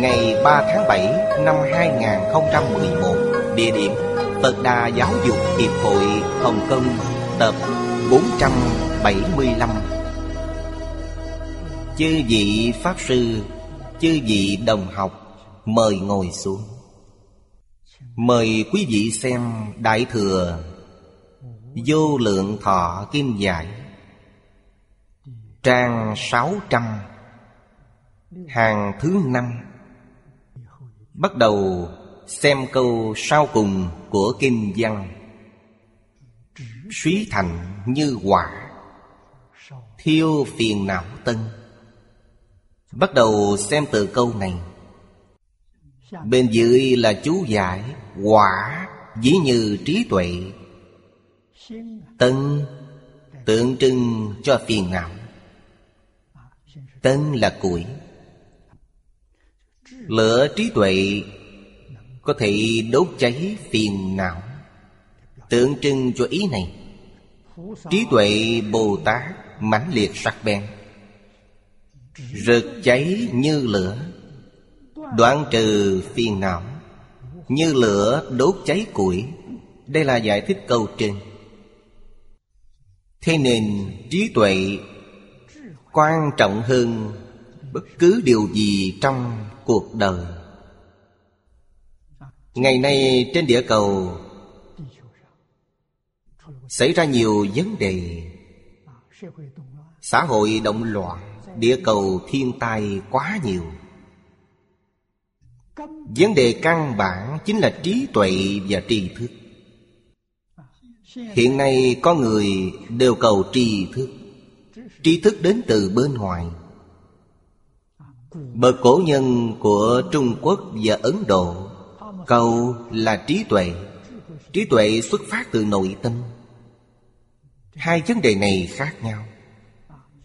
ngày 3 tháng 7 năm 2011 Địa điểm Phật Đà Giáo dục Hiệp hội Hồng Kông, Tập 475 Chư vị Pháp Sư, Chư vị đồng học, Mời ngồi xuống. Mời quý vị xem Đại Thừa, Vô lượng thọ kim giải, Trang 600 Hàng thứ năm. Bắt đầu xem câu sau cùng của Kinh văn. Suý thành như quả. Thiêu phiền não tân. Bắt đầu xem từ câu này. Bên dưới là chú giải, Quả dĩ như trí tuệ. Tân, tượng trưng cho phiền não. Tân là củi. Lửa trí tuệ, Có thể đốt cháy phiền não. Tượng trưng cho ý này, Trí tuệ Bồ Tát mãnh liệt sắc bén, Rực cháy như lửa, Đoạn trừ phiền não, Như lửa đốt cháy củi. Đây là giải thích câu trên. Thế nên trí tuệ Quan trọng hơn bất cứ điều gì trong cuộc đời. Ngày nay trên địa cầu xảy ra nhiều vấn đề. Xã hội động loạn, địa cầu thiên tai quá nhiều. Vấn đề căn bản chính là trí tuệ và tri thức. Hiện nay có người đều cầu tri thức. Tri thức đến từ bên ngoài. Bậc cổ nhân của Trung Quốc và Ấn Độ Cầu là trí tuệ. Trí tuệ xuất phát từ nội tâm. Hai vấn đề này khác nhau.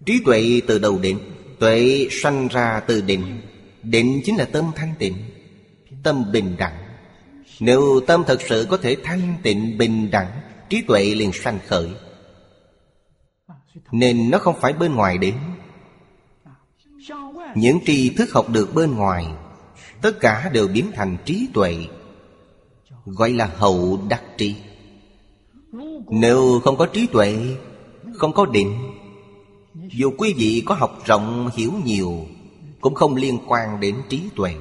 Trí tuệ từ đầu định, Tuệ sanh ra từ định. Định chính là tâm thanh tịnh, Tâm bình đẳng. Nếu tâm thật sự có thể thanh tịnh, bình đẳng, Trí tuệ liền sanh khởi. Nên nó không phải bên ngoài đến những tri thức học được bên ngoài, Tất cả đều biến thành trí tuệ, Gọi là hậu đắc tri. Nếu không có trí tuệ, Không có định, Dù quý vị có học rộng, hiểu nhiều, Cũng không liên quan đến trí tuệ.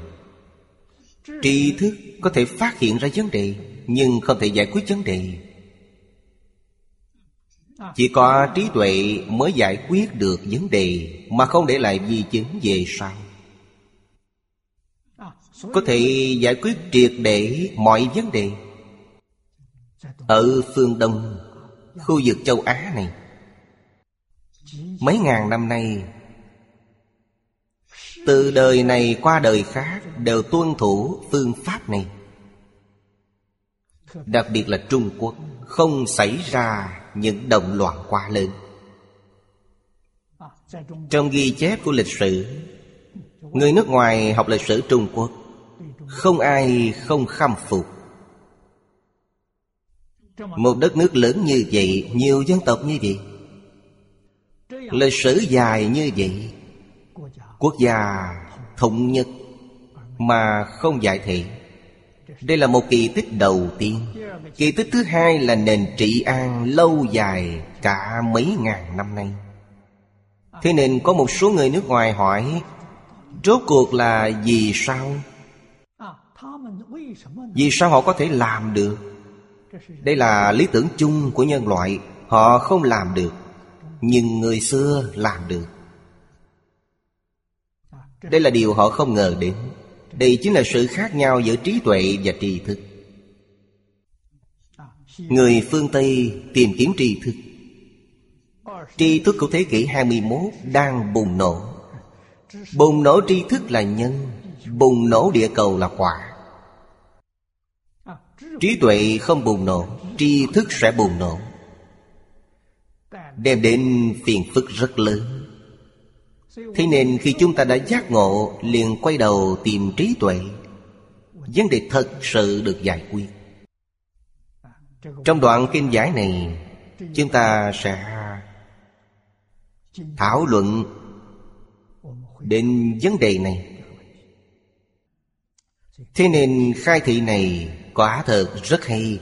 Tri thức có thể phát hiện ra vấn đề, Nhưng không thể giải quyết vấn đề chỉ có trí tuệ mới giải quyết được vấn đề, Mà không để lại di chứng về sau. Có thể giải quyết triệt để mọi vấn đề. Ở phương Đông, Khu vực châu Á này, Mấy ngàn năm nay, Từ đời này qua đời khác Đều tuân thủ phương pháp này. Đặc biệt là Trung Quốc, Không xảy ra những động loạn quá lớn. Trong ghi chép của lịch sử, Người nước ngoài học lịch sử Trung Quốc, Không ai không khâm phục. Một đất nước lớn như vậy, Nhiều dân tộc như vậy, Lịch sử dài như vậy, Quốc gia thống nhất Mà không giải thể đây là một kỳ tích đầu tiên. Kỳ tích thứ hai là nền trị an lâu dài cả mấy ngàn năm nay. Thế nên có một số người nước ngoài hỏi, Rốt cuộc là vì sao? Vì sao họ có thể làm được? Đây là lý tưởng chung của nhân loại, Họ không làm được, Nhưng người xưa làm được. Đây là điều họ không ngờ đến. Đây chính là sự khác nhau giữa trí tuệ và tri thức. Người phương Tây tìm kiếm tri thức. Tri thức của thế kỷ 21 đang bùng nổ. Bùng nổ tri thức là nhân, Bùng nổ địa cầu là quả. Trí tuệ không bùng nổ Tri thức sẽ bùng nổ. Đem đến phiền phức rất lớn. Thế nên khi chúng ta đã giác ngộ, liền quay đầu tìm trí tuệ. Vấn đề thật sự được giải quyết. Trong đoạn kinh giải này, Chúng ta sẽ Thảo luận Đến vấn đề này. Thế nên khai thị này Quả thật rất hay.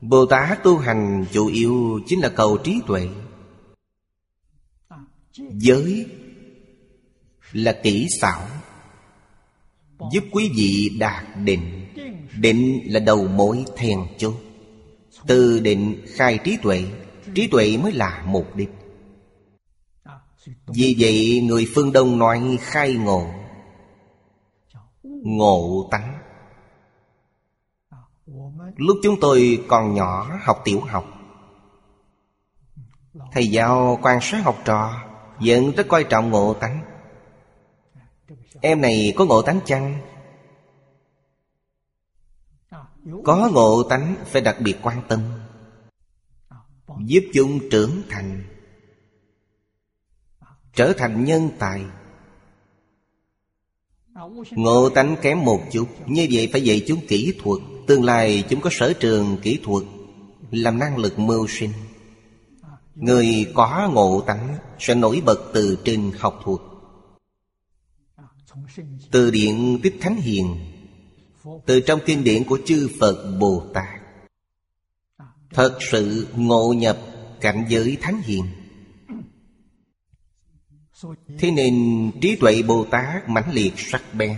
Bồ Tát tu hành chủ yếu chính là cầu trí tuệ. Giới là kỹ xảo, Giúp quý vị đạt định. Định là đầu mối then chốt. Từ định khai trí tuệ Trí tuệ mới là mục đích. Vì vậy, người phương Đông nói khai ngộ Ngộ tánh. Lúc chúng tôi còn nhỏ học tiểu học, Thầy giáo quan sát học trò, Vẫn rất coi trọng ngộ tánh. Em này có ngộ tánh chăng? Có ngộ tánh phải đặc biệt quan tâm. Giúp chúng trưởng thành. Trở thành nhân tài. Ngộ tánh kém một chút, Như vậy phải dạy chúng kỹ thuật. Tương lai chúng có sở trường kỹ thuật, Làm năng lực mưu sinh. Người có ngộ tánh Sẽ nổi bật từ trên học thuật. Từ điện Tích Thánh Hiền, Từ trong kinh điển của chư Phật Bồ Tát. Thật sự ngộ nhập cảnh giới Thánh Hiền. Thế nên trí tuệ Bồ Tát mãnh liệt sắc bén,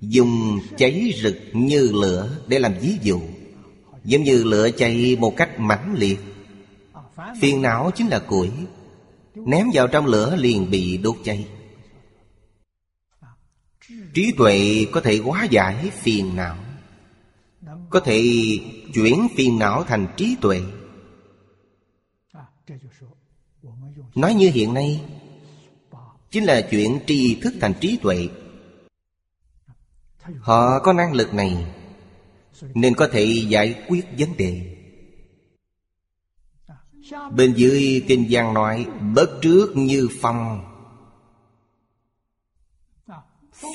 Dùng cháy rực như lửa để làm ví dụ, Giống như lửa cháy một cách mãnh liệt. Phiền não chính là củi, Ném vào trong lửa liền bị đốt cháy. Trí tuệ có thể hóa giải phiền não, Có thể chuyển phiền não thành trí tuệ. Nói như hiện nay, Chính là chuyện tri thức thành trí tuệ. Họ có năng lực này Nên có thể giải quyết vấn đề. Bên dưới kinh giang nói, Bất trước như phong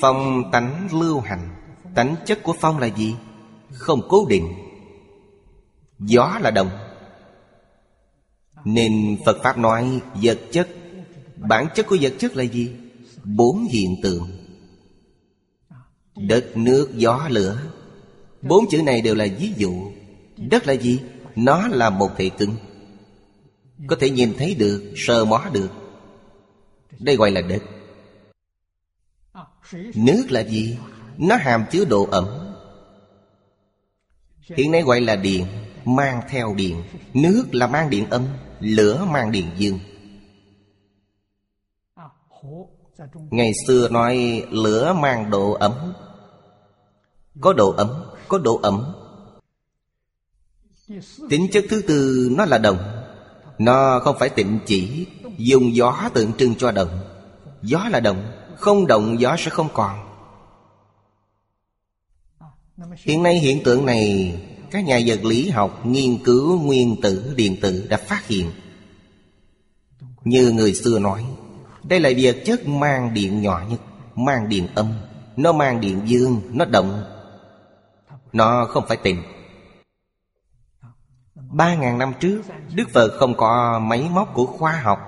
Phong tánh lưu hành. Tánh chất của phong là gì? Không cố định. Gió là đồng. Nên Phật Pháp nói vật chất. Bản chất của vật chất là gì? Bốn hiện tượng. Đất, nước, gió, lửa. Bốn chữ này đều là ví dụ. Đất là gì? Nó là một thể cứng. Có thể nhìn thấy được, sờ mó được. Đây gọi là đất. Nước là gì? Nó hàm chứa độ ẩm. Hiện nay gọi là điện Mang theo điện. Nước là mang điện âm Lửa mang điện dương. Ngày xưa nói lửa mang độ ấm. Có độ ấm, có độ ẩm. Tính chất thứ tư nó là đồng. Nó không phải tịnh chỉ Dùng gió tượng trưng cho đồng. Gió là đồng. Không động gió sẽ không còn. Hiện nay hiện tượng này, Các nhà vật lý học nghiên cứu nguyên tử, điện tử đã phát hiện. Như người xưa nói, đây là vật chất mang điện nhỏ nhất, Mang điện âm. Nó mang điện dương, Nó động. Nó không phải tịnh Ba ngàn năm trước, Đức Phật không có máy móc của khoa học.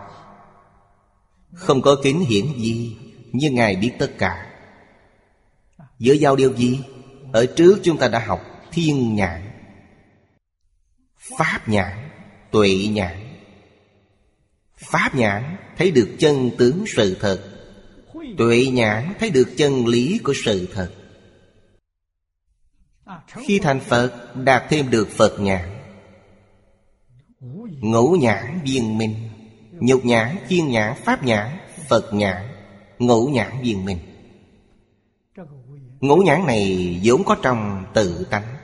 Không có kính hiển gì nhưng Ngài biết tất cả. Giữa giao điều gì? Ở trước chúng ta đã học Thiên nhãn Pháp nhãn Tuệ nhãn. Pháp nhãn thấy được chân tướng sự thật Tuệ nhãn thấy được chân lý của sự thật. Khi thành Phật đạt thêm được Phật nhãn. Ngũ nhãn viên minh Nhục nhãn, chiên nhãn, pháp nhãn, Phật nhãn. Ngũ nhãn viên minh. Ngũ nhãn này vốn có trong tự tánh,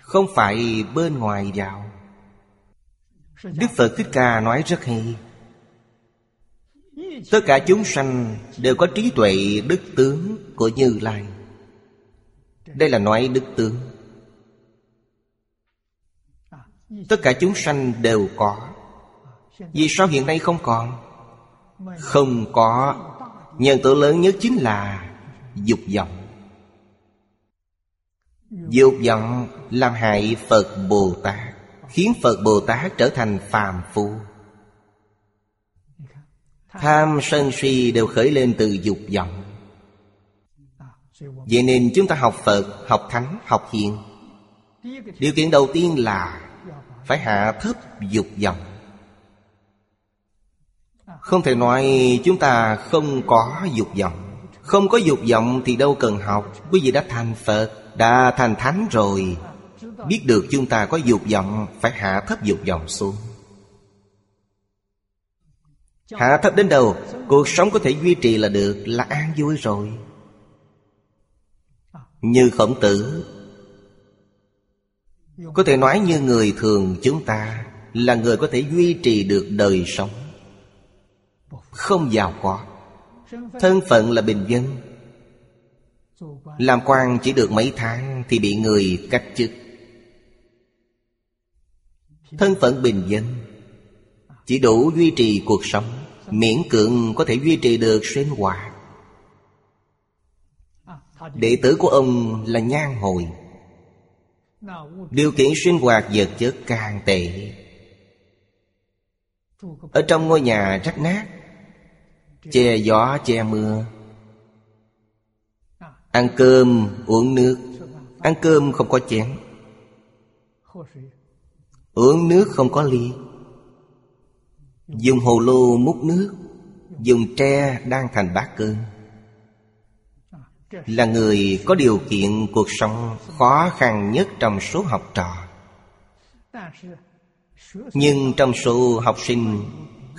Không phải bên ngoài vào Đức Phật Thích Ca nói rất hay, Tất cả chúng sanh đều có trí tuệ đức tướng của Như Lai. Đây là nói đức tướng. Tất cả chúng sanh đều có, Vì sao hiện nay không còn? Không có. Nhân tố lớn nhất chính là Dục vọng. Dục vọng làm hại Phật Bồ Tát Khiến Phật Bồ Tát trở thành phàm phu. Tham sân si đều khởi lên từ dục vọng. Vậy nên chúng ta học Phật, học Thánh, học Hiền. Điều kiện đầu tiên là Phải hạ thấp dục vọng. Không thể nói chúng ta không có dục vọng. Không có dục vọng thì đâu cần học. Quý vị đã thành Phật, Đã thành Thánh rồi. Biết được chúng ta có dục vọng, Phải hạ thấp dục vọng xuống. Hạ thấp đến đâu, Cuộc sống có thể duy trì là được, Là an vui rồi. Như khổng tử, Có thể nói như người thường chúng ta, Là người có thể duy trì được đời sống. Không giàu có. Thân phận là bình dân. Làm quan chỉ được mấy tháng Thì bị người cách chức. Thân phận bình dân. Chỉ đủ duy trì cuộc sống. Miễn cưỡng có thể duy trì được sinh hoạt. Đệ tử của ông là nhan hồi. Điều kiện sinh hoạt vật chất càng tệ. Ở trong ngôi nhà rách nát Che gió, che mưa. Ăn cơm, uống nước. Ăn cơm không có chén. Uống nước không có ly. Dùng hồ lô múc nước. Dùng tre đang thành bát cơm. Là người có điều kiện cuộc sống khó khăn nhất trong số học trò. Nhưng trong số học sinh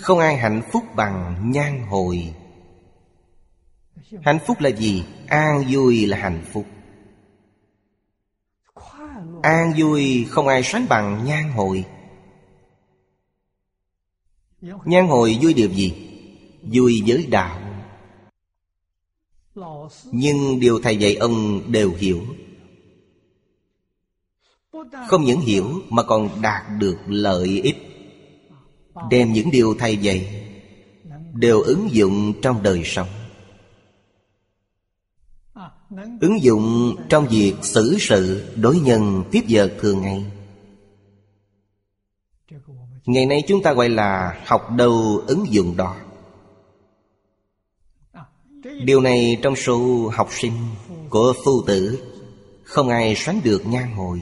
không ai hạnh phúc bằng nhan hồi. Hạnh phúc là gì? An vui là hạnh phúc. An vui không ai sánh bằng nhan hồi. Nhan hồi vui điều gì? Vui với đạo. Nhưng điều thầy dạy ông đều hiểu. Không những hiểu mà còn đạt được lợi ích. Đem những điều thầy dạy Đều ứng dụng trong đời sống. Ứng dụng trong việc xử sự đối nhân tiếp vật thường ngày. Ngày nay chúng ta gọi là học đầu ứng dụng đó. Điều này trong số học sinh của phu tử Không ai sánh được nhan hồi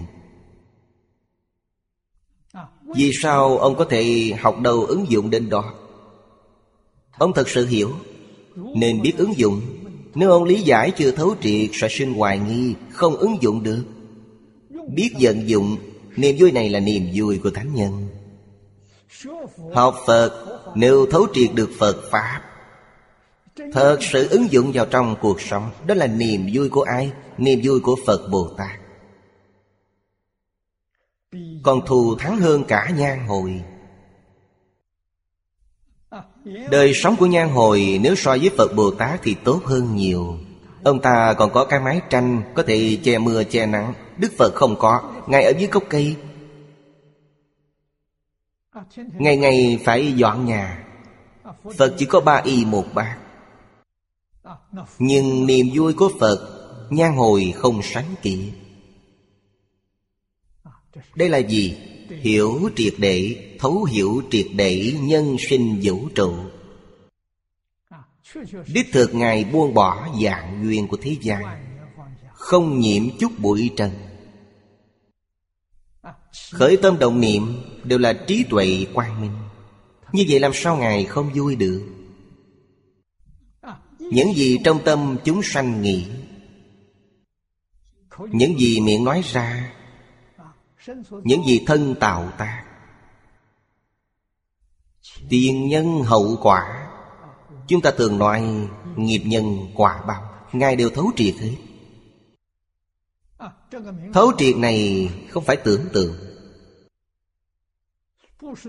vì sao ông có thể học đầu ứng dụng đến đó? Ông thật sự hiểu. Nên biết ứng dụng. Nếu ông lý giải chưa thấu triệt, Sẽ sinh hoài nghi, Không ứng dụng được. Biết vận dụng, Niềm vui này là niềm vui của thánh nhân. Học Phật, Nếu thấu triệt được Phật Pháp, Thật sự ứng dụng vào trong cuộc sống, Đó là niềm vui của ai? Niềm vui của Phật Bồ Tát. Còn thù thắng hơn cả nhan hồi. Đời sống của nhan hồi Nếu so với Phật Bồ Tát thì tốt hơn nhiều. Ông ta còn có cái mái tranh Có thể che mưa che nắng. Đức Phật không có Ngay ở dưới gốc cây. Ngày ngày phải dọn nhà. Phật chỉ có ba y một bát. Nhưng niềm vui của Phật, Nhan hồi không sánh kịp. Đây là gì? Hiểu triệt để, Thấu hiểu triệt để Nhân sinh vũ trụ. Đích thực Ngài buông bỏ dạng duyên của thế gian, Không nhiễm chút bụi trần. Khởi tâm động niệm Đều là trí tuệ quang minh. Như vậy làm sao Ngài không vui được? Những gì trong tâm chúng sanh nghĩ, Những gì miệng nói ra những gì thân tạo ta. Tiền nhân hậu quả. Chúng ta thường nói Nghiệp nhân quả báo. Ngài đều thấu triệt hết. Thấu triệt này không phải tưởng tượng.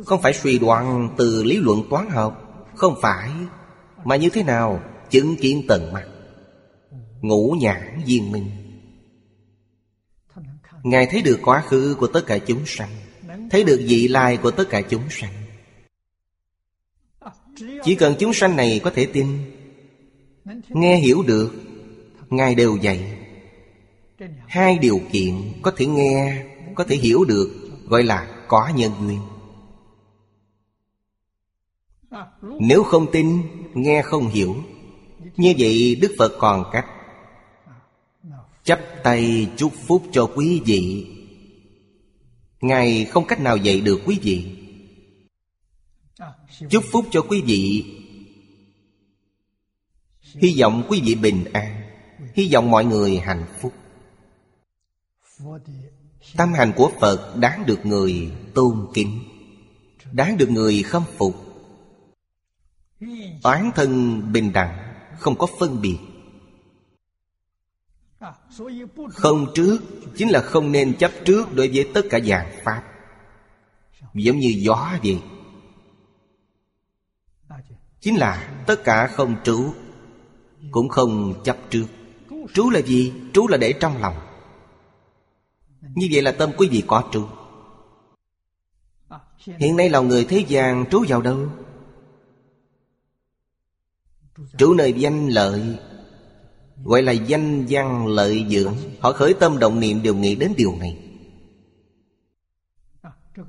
Không phải suy đoán từ lý luận toán học. Không phải. Mà như thế nào? Chứng kiến tận mặt. Ngũ nhãn viên minh. Ngài thấy được quá khứ của tất cả chúng sanh, Thấy được vị lai của tất cả chúng sanh. Chỉ cần chúng sanh này có thể tin, Nghe hiểu được, Ngài đều dạy. Hai điều kiện có thể nghe, Có thể hiểu được Gọi là có nhân duyên. Nếu không tin, Nghe không hiểu, Như vậy Đức Phật còn cách. Chắp tay chúc phúc cho quý vị. Ngài không cách nào dạy được quý vị. Chúc phúc cho quý vị. Hy vọng quý vị bình an. Hy vọng mọi người hạnh phúc. Tâm hành của Phật đáng được người tôn kính, Đáng được người khâm phục. Oán thân bình đẳng, Không có phân biệt. Không trước Chính là không nên chấp trước đối với tất cả dạng Pháp. Giống như gió vậy. Chính là tất cả không trú, Cũng không chấp trước. Trú là gì? Trú là để trong lòng. Như vậy là tâm quý vị có trú. Hiện nay lòng người thế gian trú vào đâu? Trú nơi danh lợi Gọi là danh văn lợi dưỡng. Họ khởi tâm động niệm đều nghĩ đến điều này.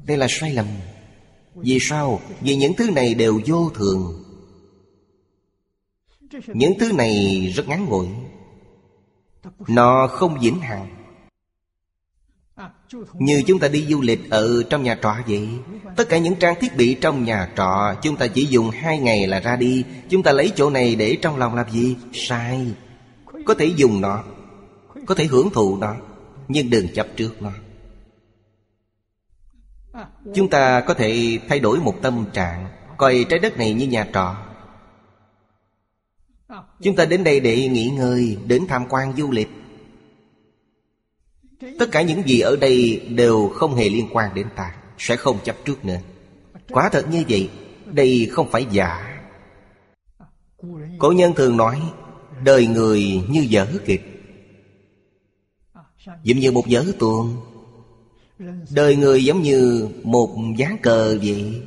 Đây là sai lầm. Vì sao? Vì những thứ này đều vô thường. Những thứ này rất ngắn ngủi. Nó không vĩnh hằng. Như chúng ta đi du lịch ở trong nhà trọ vậy, Tất cả những trang thiết bị trong nhà trọ, Chúng ta chỉ dùng hai ngày là ra đi. Chúng ta lấy chỗ này để trong lòng làm gì? Sai. Có thể dùng nó, Có thể hưởng thụ nó, Nhưng đừng chấp trước nó. Chúng ta có thể thay đổi một tâm trạng, Coi trái đất này như nhà trọ. Chúng ta đến đây để nghỉ ngơi, Đến tham quan du lịch. Tất cả những gì ở đây đều không hề liên quan đến ta, Sẽ không chấp trước nữa. Quả thật như vậy, Đây không phải giả. Cổ nhân thường nói Đời người như dở kịch. Giống như một vở tuồng. Đời người giống như một dáng cờ vậy.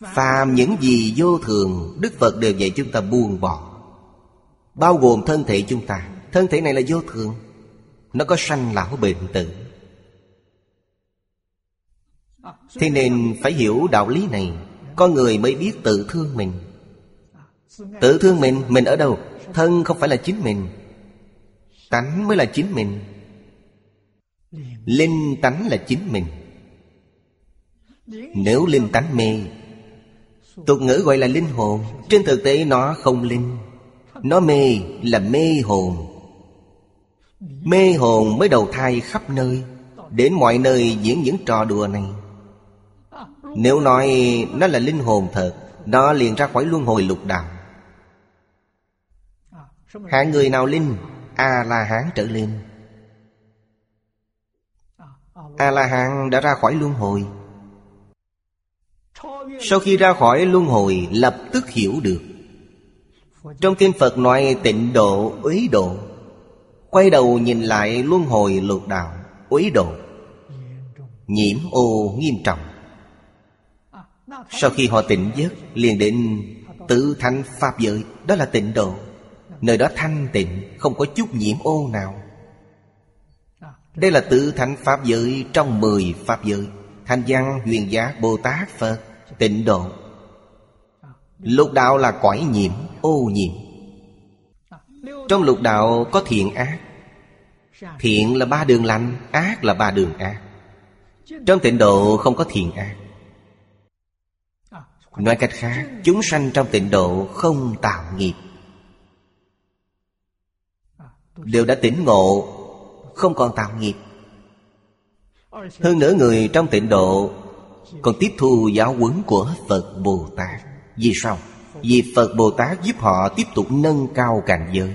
Phàm những gì vô thường, Đức Phật đều dạy chúng ta buông bỏ. Bao gồm thân thể chúng ta. Thân thể này là vô thường. Nó có sanh lão bệnh tử. Thế nên phải hiểu đạo lý này. Con người mới biết tự thương mình. Tự thương mình, mình ở đâu? Thân không phải là chính mình. Tánh mới là chính mình. Linh tánh là chính mình. Nếu linh tánh mê Tục ngữ gọi là linh hồn. Trên thực tế nó không linh. Nó mê là mê hồn. Mê hồn mới đầu thai khắp nơi. Đến mọi nơi diễn những trò đùa này. Nếu nói nó là linh hồn thật Nó liền ra khỏi luân hồi lục đạo. Hạng người nào linh A-la-hán trở lên. A-la-hán đã ra khỏi luân hồi. Sau khi ra khỏi luân hồi Lập tức hiểu được. Trong kinh Phật nói tịnh độ, úy độ. Quay đầu nhìn lại luân hồi lục đạo úy độ. Nhiễm ô nghiêm trọng. Sau khi họ tỉnh giấc Liền đến tự thành Pháp giới Đó là tịnh độ. Nơi đó thanh tịnh Không có chút nhiễm ô nào. Đây là tự thành Pháp giới Trong mười Pháp giới. Thanh văn huyền giá, Bồ Tát Phật Tịnh độ. Lục đạo là cõi nhiễm Ô nhiễm. Trong lục đạo có thiện ác. Thiện là ba đường lành Ác là ba đường ác. Trong tịnh độ không có thiện ác. Nói cách khác Chúng sanh trong tịnh độ không tạo nghiệp. Đều đã tỉnh ngộ, Không còn tạo nghiệp. Hơn nữa người trong tịnh độ Còn tiếp thu giáo huấn của Phật Bồ Tát. Vì sao? Vì Phật Bồ Tát giúp họ tiếp tục nâng cao cảnh giới.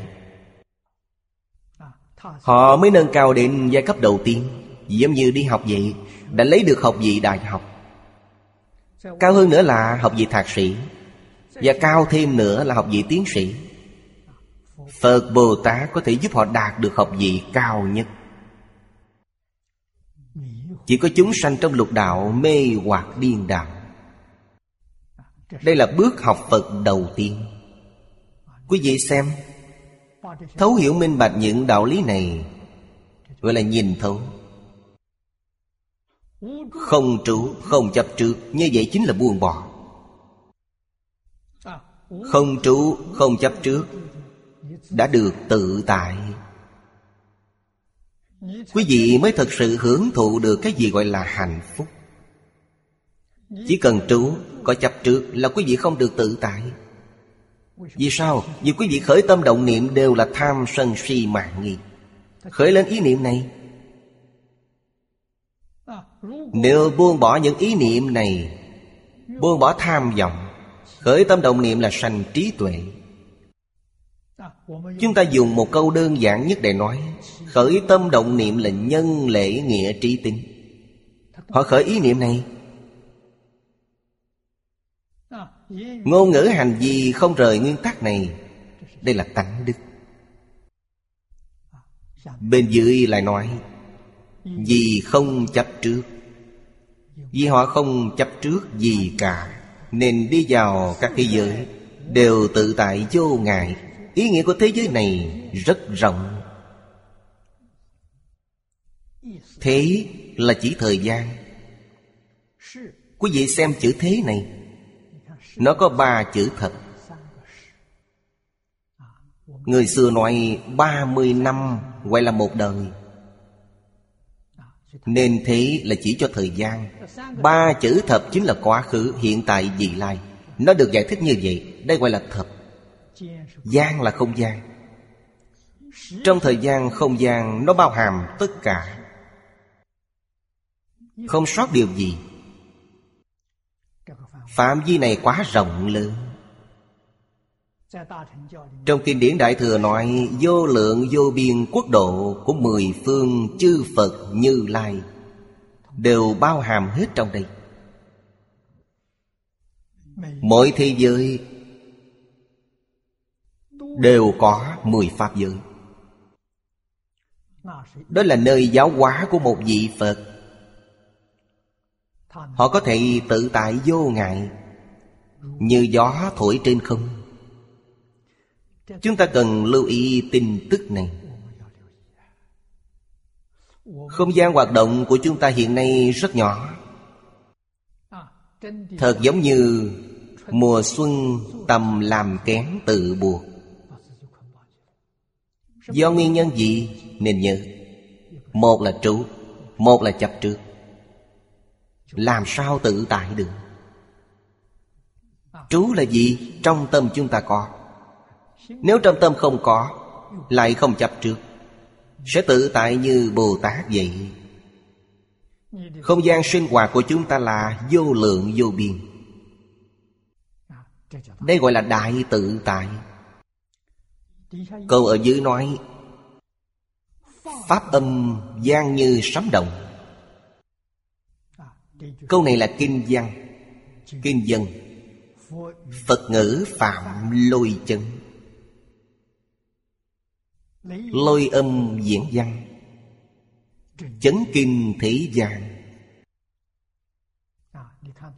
Họ mới nâng cao đến giai cấp đầu tiên, Giống như đi học vậy Đã lấy được học vị đại học. Cao hơn nữa là học vị thạc sĩ, Và cao thêm nữa là học vị tiến sĩ. Phật Bồ Tát có thể giúp họ đạt được học vị cao nhất. Chỉ có chúng sanh trong lục đạo mê hoặc điên đạo Đây là bước học Phật đầu tiên. Quý vị xem Thấu hiểu minh bạch những đạo lý này Gọi là nhìn thấu. Không trụ, không chấp trước Như vậy chính là buông bỏ Không trụ, không chấp trước đã được tự tại. Quý vị mới thật sự hưởng thụ được cái gì gọi là hạnh phúc. Chỉ cần trú, có chấp trước là quý vị không được tự tại. Vì sao? Vì quý vị khởi tâm động niệm đều là tham sân si mạng nghi. Khởi lên ý niệm này. Nếu buông bỏ những ý niệm này, Buông bỏ tham vọng, Khởi tâm động niệm là sanh trí tuệ. Chúng ta dùng một câu đơn giản nhất để nói, Khởi tâm động niệm là nhân lễ nghĩa trí tính. Họ khởi ý niệm này, Ngôn ngữ hành vi không rời nguyên tắc này. Đây là tánh đức. Bên dưới lại nói, Vì không chấp trước. Vì họ không chấp trước gì cả, Nên đi vào các thế giới Đều tự tại vô ngại. Ý nghĩa của thế giới này rất rộng. Thế là chỉ thời gian. Quý vị xem chữ thế này. Nó có ba chữ thật. Người xưa nói ba mươi năm gọi là một đời. Nên thế là chỉ cho thời gian. Ba chữ thập chính là quá khứ, hiện tại, vị lai. Nó được giải thích như vậy Đây gọi là thập. Gian là không gian. Trong thời gian không gian, Nó bao hàm tất cả. Không sót điều gì. Phạm vi này quá rộng lớn. Trong kinh điển Đại Thừa nói, Vô lượng vô biên quốc độ Của mười phương chư Phật như Lai Đều bao hàm hết trong đây. Mỗi thế giới Đều có mười pháp giới. Đó là nơi giáo hóa của một vị Phật. Họ có thể tự tại vô ngại, Như gió thổi trên không. Chúng ta cần lưu ý tin tức này. Không gian hoạt động của chúng ta hiện nay rất nhỏ. Thật giống như Mùa xuân tầm làm kén tự buộc. Do nguyên nhân gì, nên nhớ. Một là trụ Một là chấp trước. Làm sao tự tại được? Trú là gì? Trong tâm chúng ta có. Nếu trong tâm không có, Lại không chấp trước. Sẽ tự tại như Bồ Tát vậy. Không gian sinh hoạt của chúng ta là vô lượng vô biên. Đây gọi là đại tự tại. Câu ở dưới nói, Pháp âm gian như sấm động Câu này là kinh văn. Kinh dân Phật ngữ phạm lôi chân Lôi âm diễn văn. Chấn kinh thế gian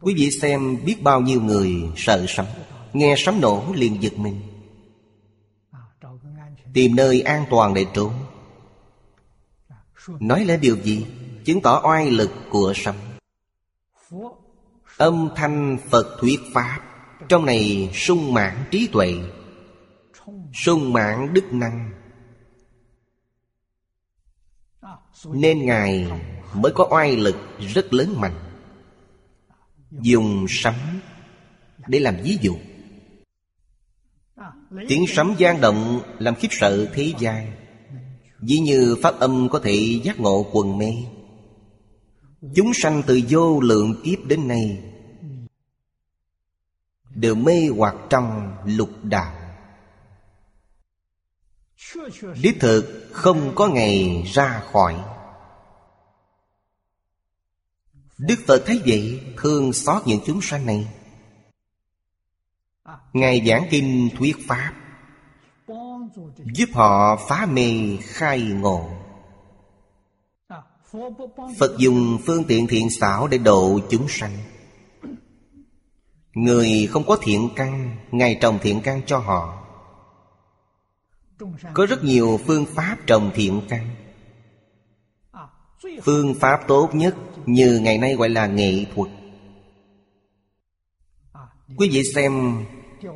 Quý vị xem biết bao nhiêu người sợ sấm, Nghe sấm nổ liền giật mình. Tìm nơi an toàn để trốn. Nói lên điều gì? Chứng tỏ oai lực của sấm. Âm thanh Phật thuyết Pháp, Trong này sung mãn trí tuệ, Sung mãn đức năng. Nên Ngài mới có oai lực rất lớn mạnh. Dùng sấm để làm ví dụ. Tiếng sấm gian động, làm khiếp sợ thế gian. Dĩ như pháp âm có thể giác ngộ quần mê. Chúng sanh từ vô lượng kiếp đến nay, Đều mê hoặc trong lục đạo. Đích thực không có ngày ra khỏi. Đức Phật thấy vậy Thương xót những chúng sanh này. Ngài giảng kinh thuyết Pháp, Giúp họ phá mê khai ngộ. Phật dùng phương tiện thiện xảo để độ chúng sanh. Người không có thiện căn, Ngài trồng thiện căn cho họ. Có rất nhiều phương pháp trồng thiện căn. Phương pháp tốt nhất Như ngày nay gọi là nghệ thuật. Quý vị xem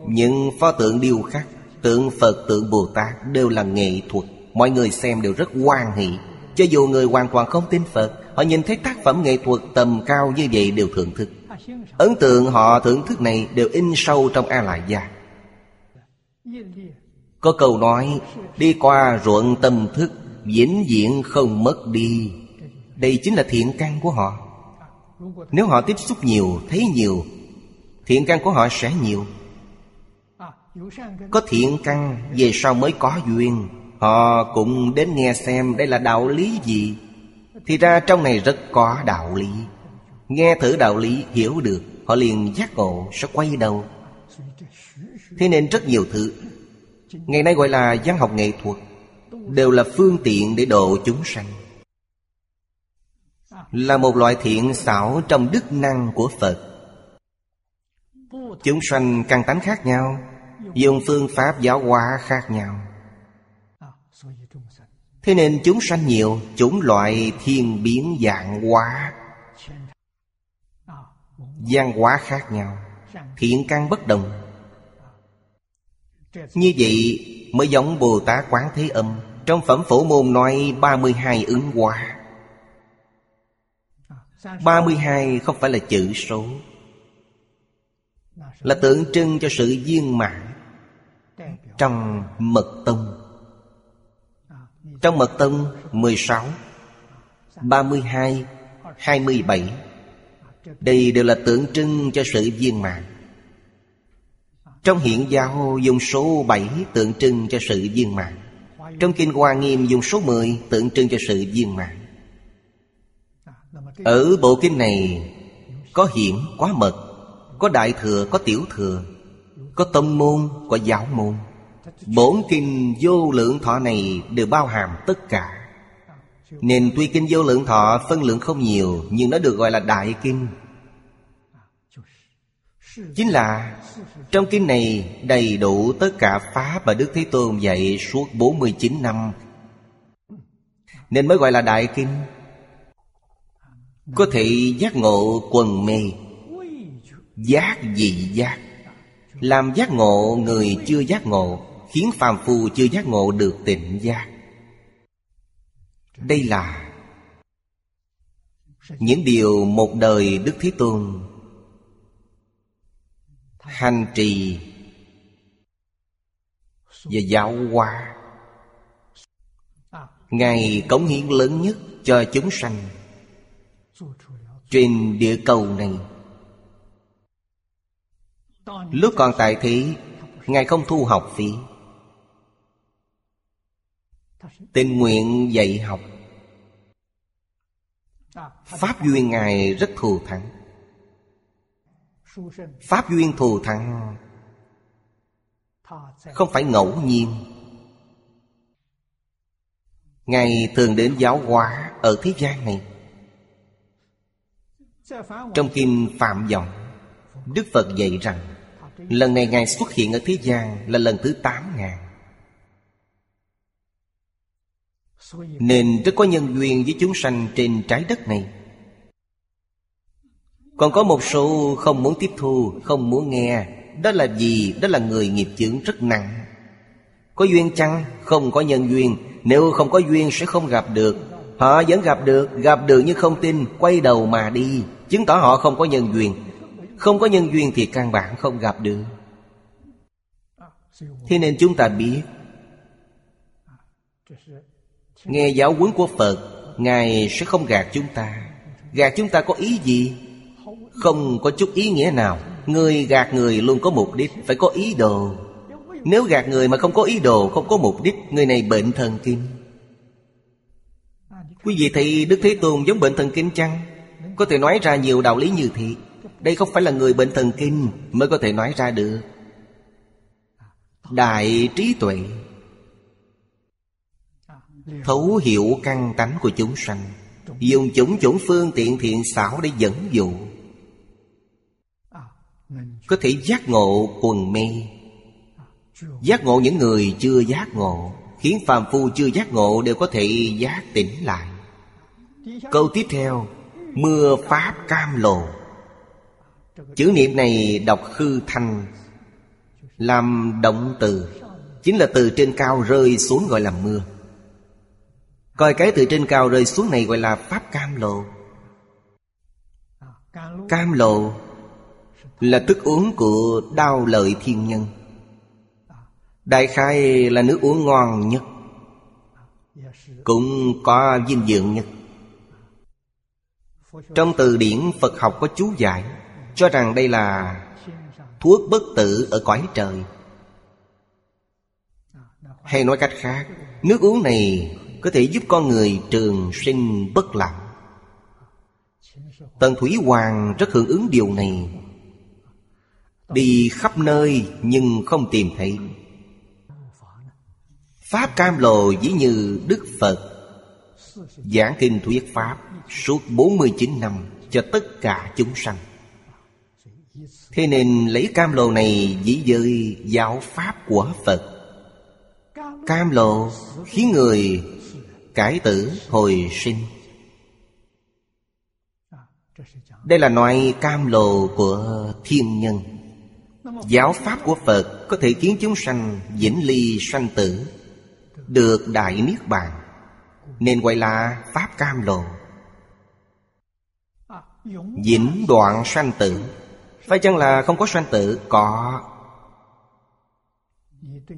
Những pho tượng điêu khắc Tượng Phật, tượng Bồ Tát Đều là nghệ thuật. Mọi người xem đều rất hoan hỷ. Cho dù người hoàn toàn không tin Phật Họ nhìn thấy tác phẩm nghệ thuật tầm cao như vậy đều thưởng thức. Ấn tượng họ thưởng thức này đều in sâu trong A Lại Gia. Có câu nói Đi qua ruộng tâm thức Vĩnh viễn không mất đi. Đây chính là thiện căn của họ. Nếu họ tiếp xúc nhiều, thấy nhiều Thiện căn của họ sẽ nhiều. Có thiện căn, về sau mới có duyên. Họ cũng đến nghe xem đây là đạo lý gì. Thì ra trong này rất có đạo lý. Nghe thử đạo lý, hiểu được, Họ liền giác ngộ, sẽ quay đầu. Thế nên rất nhiều thứ, Ngày nay gọi là văn học nghệ thuật, Đều là phương tiện để độ chúng sanh. Là một loại thiện xảo trong đức năng của Phật. Chúng sanh căn tánh khác nhau Dùng phương pháp giáo hóa khác nhau. Thế nên chúng sanh nhiều, Chủng loại thiên biến dạng hóa. Văn hóa khác nhau, thiện căn bất đồng. Như vậy mới giống bồ tát quán thế âm, trong phẩm phổ môn nói 32 ứng hóa. 32 không phải là chữ số. Là tượng trưng cho sự viên mãn Trong mật tông. Trong mật tông 16 32 27 đây đều là tượng trưng cho sự viên mãn. Trong hiện giáo, dùng số 7 tượng trưng cho sự viên mãn. Trong Kinh Hoa Nghiêm, dùng số 10 tượng trưng cho sự viên mãn. Ở bộ kinh này Có hiểm quá mật có đại thừa, có tiểu thừa Có tâm môn, có giáo môn. Bổn kinh vô lượng thọ này đều bao hàm tất cả. Nên tuy kinh vô lượng thọ phân lượng không nhiều Nhưng nó được gọi là đại kinh. Chính là Trong kinh này đầy đủ tất cả Pháp Mà Đức Thế Tôn dạy suốt 49 năm. Nên mới gọi là đại kinh. Có thể giác ngộ quần mê. Giác dị giác. Làm giác ngộ, người chưa giác ngộ, Khiến phàm phu chưa giác ngộ được tịnh giác. Đây là những điều một đời đức thế tôn hành trì và giáo hóa. Ngài cống hiến lớn nhất cho chúng sanh trên địa cầu này lúc còn tại thế ngài không thu học phí. Tình nguyện dạy học. Pháp duyên Ngài rất thù thắng. Pháp duyên thù thắng Không phải ngẫu nhiên. Ngài thường đến giáo hóa ở thế gian này. Trong Kim Phạm Vọng, Đức Phật dạy rằng Lần này Ngài xuất hiện ở thế gian là lần thứ tám ngàn. Nên rất có nhân duyên với chúng sanh trên trái đất này. Còn có một số không muốn tiếp thu, Không muốn nghe. Đó là gì? Đó là người nghiệp chướng rất nặng. Có duyên chăng? Không có nhân duyên. Nếu không có duyên sẽ không gặp được. Họ vẫn gặp được Gặp được nhưng không tin, Quay đầu mà đi. Chứng tỏ họ không có nhân duyên. Không có nhân duyên thì căn bản không gặp được. Thế nên chúng ta biết, Nghe giáo huấn của Phật, Ngài sẽ không gạt chúng ta. Gạt chúng ta có ý gì? Không có chút ý nghĩa nào. Người gạt người luôn có mục đích Phải có ý đồ. Nếu gạt người mà không có ý đồ, Không có mục đích, Người này bệnh thần kinh. Quý vị thấy Đức Thế Tôn giống bệnh thần kinh chăng? Có thể nói ra nhiều đạo lý như thế. Đây không phải là người bệnh thần kinh Mới có thể nói ra được. Đại trí tuệ. Thấu hiểu căn tánh của chúng sanh. Dùng chủng chủng phương tiện thiện xảo để dẫn dụ. Có thể giác ngộ quần mê. Giác ngộ những người chưa giác ngộ. Khiến phàm phu chưa giác ngộ đều có thể giác tỉnh lại. Câu tiếp theo, Mưa Pháp cam lộ. Chữ niệm này đọc khư thanh, Làm động từ. Chính là từ trên cao rơi xuống gọi là mưa. Coi cái từ trên cao rơi xuống này gọi là Pháp cam lộ. Cam lộ Là thức uống của đao lợi thiên nhân. Đại khai là nước uống ngon nhất, Cũng có dinh dưỡng nhất. Trong từ điển Phật học có chú giải cho rằng đây là Thuốc bất tử ở cõi trời. Hay nói cách khác, Nước uống này có thể giúp con người trường sinh bất lão Tần Thủy Hoàng rất hưởng ứng điều này. Đi khắp nơi nhưng không tìm thấy. Pháp cam lồ dĩ như Đức Phật, Giảng kinh thuyết Pháp Suốt 49 năm cho tất cả chúng sanh. Thế nên lấy cam lồ này dĩ dơi giáo Pháp của Phật. Cam lộ khiến người cải tử hồi sinh. Đây là loại cam lồ của thiên nhân. Giáo pháp của phật có thể khiến chúng sanh vĩnh ly sanh tử, được đại niết bàn. Nên gọi là pháp cam lồ vĩnh đoạn sanh tử phải chăng là không có sanh tử? Có.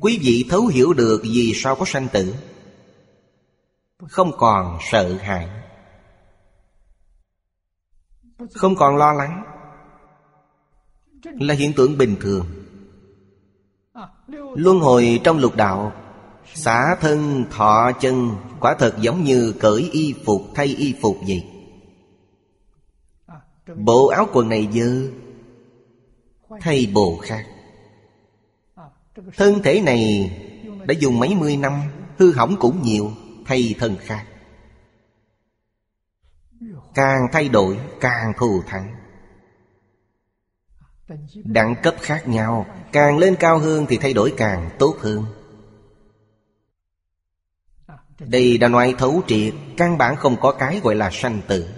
Quý vị thấu hiểu được vì sao có sanh tử? Không còn sợ hãi. Không còn lo lắng. Là hiện tượng bình thường. Luân hồi trong lục đạo, xả thân, thọ chân, quả thật giống như cởi y phục thay y phục vậy. Bộ áo quần này dơ thay bồ khác. Thân thể này đã dùng mấy mươi năm, hư hỏng cũng nhiều, thay thân khác. Càng thay đổi, càng thù thắng. Đẳng cấp khác nhau, càng lên cao hơn thì thay đổi càng tốt hơn. Đây đã nói thấu triệt, căn bản không có cái gọi là sanh tử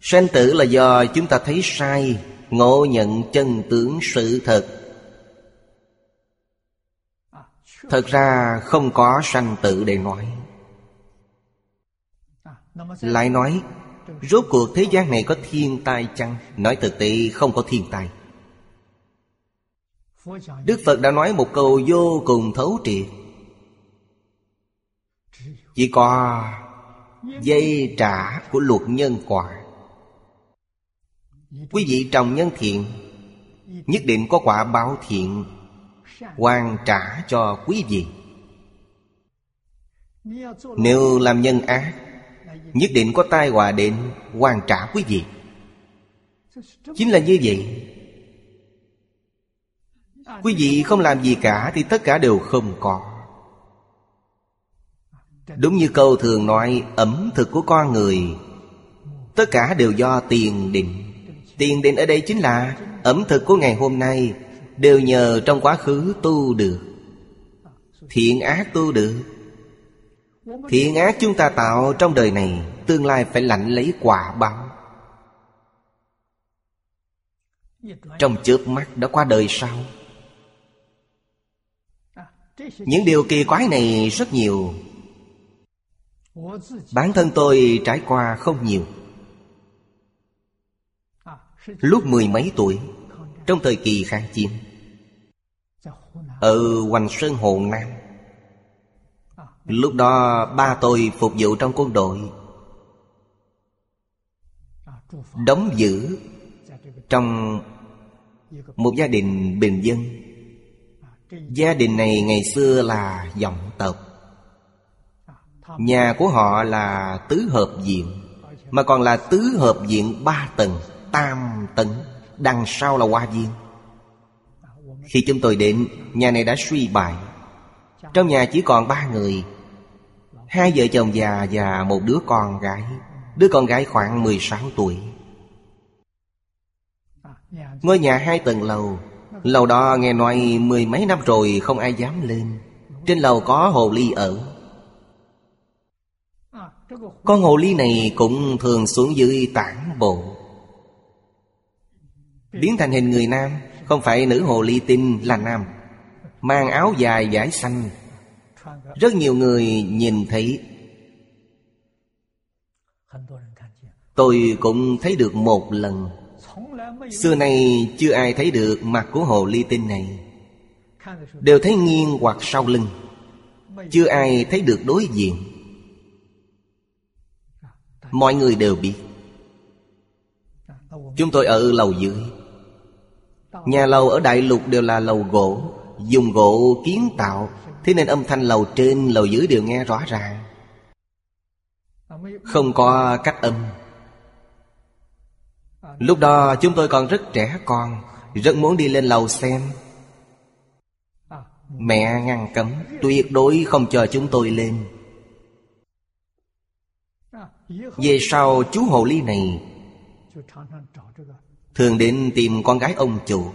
sanh tử là do chúng ta thấy sai, ngộ nhận chân tướng sự thật. Thật ra không có sanh tử để nói. Lại nói, Rốt cuộc thế gian này có thiên tai chăng? Nói thực tế, không có thiên tai. Đức Phật đã nói một câu vô cùng thấu triệt. Chỉ có dây trả của luật nhân quả. Quý vị trồng nhân thiện, Nhất định có quả báo thiện, hoàn trả cho quý vị. Nếu làm nhân ác, nhất định có tai họa đến hoàn trả quý vị. Chính là như vậy. Quý vị không làm gì cả thì tất cả đều không có đúng như câu thường nói, ẩm thực của con người. Tất cả đều do tiền định. Tiền định ở đây chính là ẩm thực của ngày hôm nay Đều nhờ trong quá khứ tu được. Thiện ác tu được. Thiện ác chúng ta tạo trong đời này, Tương lai phải lãnh lấy quả báo. Trong chớp mắt đã qua đời sau. Những điều kỳ quái này rất nhiều. Bản thân tôi trải qua không nhiều. Lúc mười mấy tuổi Trong thời kỳ kháng chiến ở Hoành Sơn Hồ Nam. Lúc đó ba tôi phục vụ trong quân đội. Đóng giữ Trong một gia đình bình dân. Gia đình này ngày xưa là dòng tộc Nhà của họ là tứ hợp diện, Mà còn là tứ hợp diện ba tầng, Tam tầng, Đằng sau là hoa viên. Khi chúng tôi đến, Nhà này đã suy bại. Trong nhà chỉ còn ba người, Hai vợ chồng già và một đứa con gái. Đứa con gái khoảng 16 tuổi. Ngôi nhà hai tầng lầu Lầu đó nghe nói mười mấy năm rồi không ai dám lên. Trên lầu có hồ ly ở. Con hồ ly này cũng thường xuống dưới tản bộ. Biến thành hình người nam, Không phải nữ hồ ly tinh là nam. Mang áo dài vải xanh. Rất nhiều người nhìn thấy. Tôi cũng thấy được một lần. Xưa nay chưa ai thấy được mặt của hồ ly tinh này. Đều thấy nghiêng hoặc sau lưng. Chưa ai thấy được đối diện. Mọi người đều biết. Chúng tôi ở lầu dưới. Nhà lầu ở Đại Lục đều là lầu gỗ, Dùng gỗ kiến tạo. Thế nên âm thanh lầu trên, lầu dưới đều nghe rõ ràng. Không có cách âm. Lúc đó chúng tôi còn rất trẻ con, Rất muốn đi lên lầu xem. Mẹ ngăn cấm, Tuyệt đối không cho chúng tôi lên. Về sau chú hồ ly này, Thường đến tìm con gái ông chủ.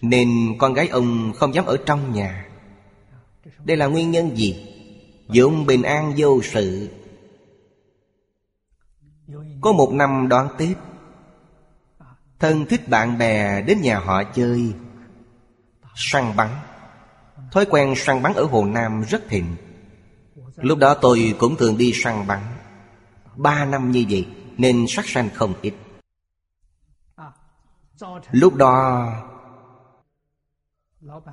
Nên con gái ông không dám ở trong nhà. Đây là nguyên nhân gì? Dũng bình an vô sự. Có một năm đón Tết, Thân thích bạn bè đến nhà họ chơi, Săn bắn. Thói quen săn bắn ở Hồ Nam rất thịnh. Lúc đó tôi cũng thường đi săn bắn. Ba năm như vậy, Nên sát sanh không ít. Lúc đó,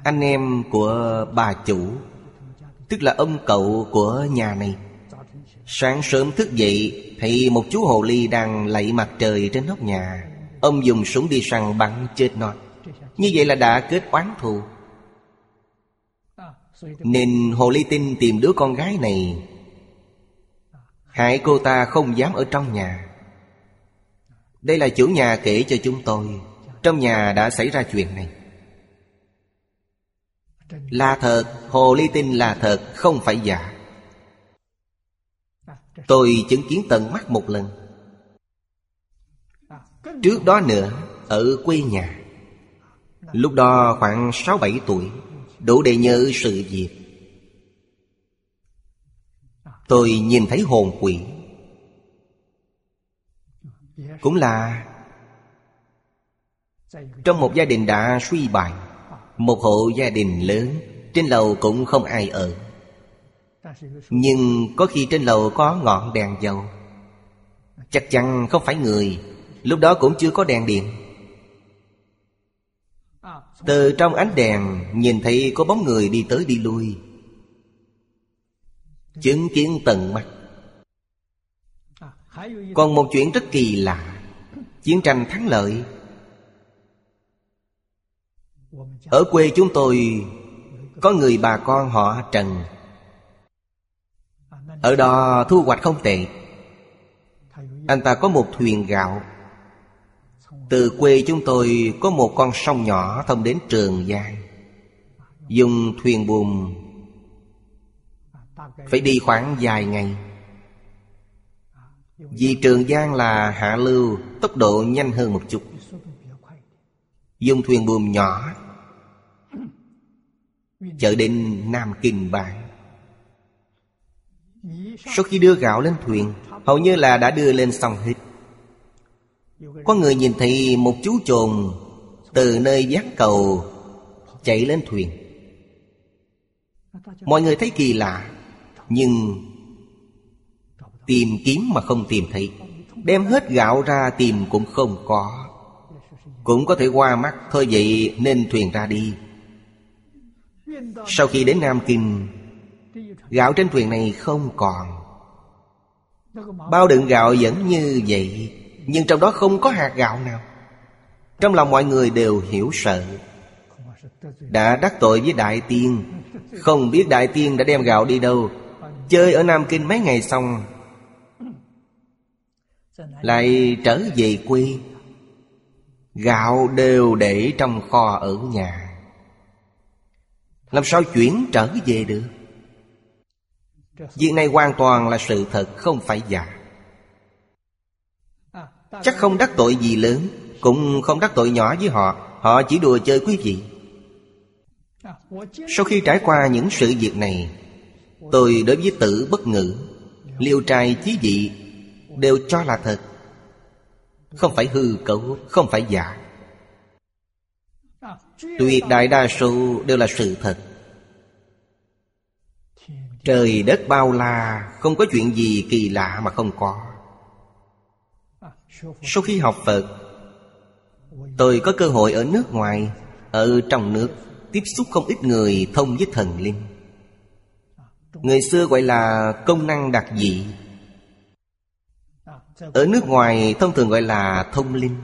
Anh em của bà chủ, Tức là ông cậu của nhà này, Sáng sớm thức dậy Thấy một chú hồ ly đang lạy mặt trời trên nóc nhà. Ông dùng súng đi săn bắn chết nó. Như vậy là đã kết oán thù. Nên hồ ly tinh tìm đứa con gái này. Hại cô ta không dám ở trong nhà. Đây là chủ nhà kể cho chúng tôi. Trong nhà đã xảy ra chuyện này. Là thật, hồ ly tinh là thật, không phải giả. Tôi chứng kiến tận mắt một lần. Trước đó nữa Ở quê nhà. Lúc đó khoảng 6-7 tuổi. Đủ để nhớ sự việc. Tôi nhìn thấy hồn quỷ. Cũng là Trong một gia đình đã suy bại, Một hộ gia đình lớn, Trên lầu cũng không ai ở. Nhưng có khi trên lầu có ngọn đèn dầu. Chắc chắn không phải người, Lúc đó cũng chưa có đèn điện. Từ trong ánh đèn, Nhìn thấy có bóng người đi tới đi lui. Chứng kiến tận mắt. Còn một chuyện rất kỳ lạ. Chiến tranh thắng lợi. Ở quê chúng tôi, Có người bà con họ Trần. Ở đó thu hoạch không tệ. Anh ta có một thuyền gạo. Từ quê chúng tôi có một con sông nhỏ thông đến Trường Giang. Dùng thuyền buồm. Phải đi khoảng vài ngày. Vì Trường Giang là hạ lưu, Tốc độ nhanh hơn một chút. Dùng thuyền buồm nhỏ, Chở đến Nam Kinh Bản sau khi đưa gạo lên thuyền, Hầu như là đã đưa lên xong hết. Có người nhìn thấy một chú trồn Từ nơi giác cầu Chạy lên thuyền. Mọi người thấy kỳ lạ, Nhưng Tìm kiếm mà không tìm thấy. Đem hết gạo ra tìm cũng không có. Cũng có thể qua mắt, Thôi vậy nên thuyền ra đi. Sau khi đến Nam Kinh, Gạo trên thuyền này không còn. Bao đựng gạo vẫn như vậy. Nhưng trong đó không có hạt gạo nào. Trong lòng mọi người đều hiểu sợ. Đã đắc tội với Đại Tiên, Không biết Đại Tiên đã đem gạo đi đâu. Chơi ở Nam Kinh mấy ngày xong, Lại trở về quê. Gạo đều để trong kho ở nhà. Làm sao chuyển trở về được? Việc này hoàn toàn là sự thật, Không phải giả. Chắc không đắc tội gì lớn, Cũng không đắc tội nhỏ với họ. Họ chỉ đùa chơi quý vị. Sau khi trải qua những sự việc này, Tôi đối với tử bất ngữ Liêu trai chí dị Đều cho là thật. Không phải hư cấu, Không phải giả. Tuyệt đại đa số đều là sự thật. Trời đất bao la, Không có chuyện gì kỳ lạ mà không có. Sau khi học Phật, Tôi có cơ hội ở nước ngoài, Ở trong nước, Tiếp xúc không ít người thông với thần linh. Người xưa gọi là công năng đặc dị. Ở nước ngoài thông thường gọi là thông linh.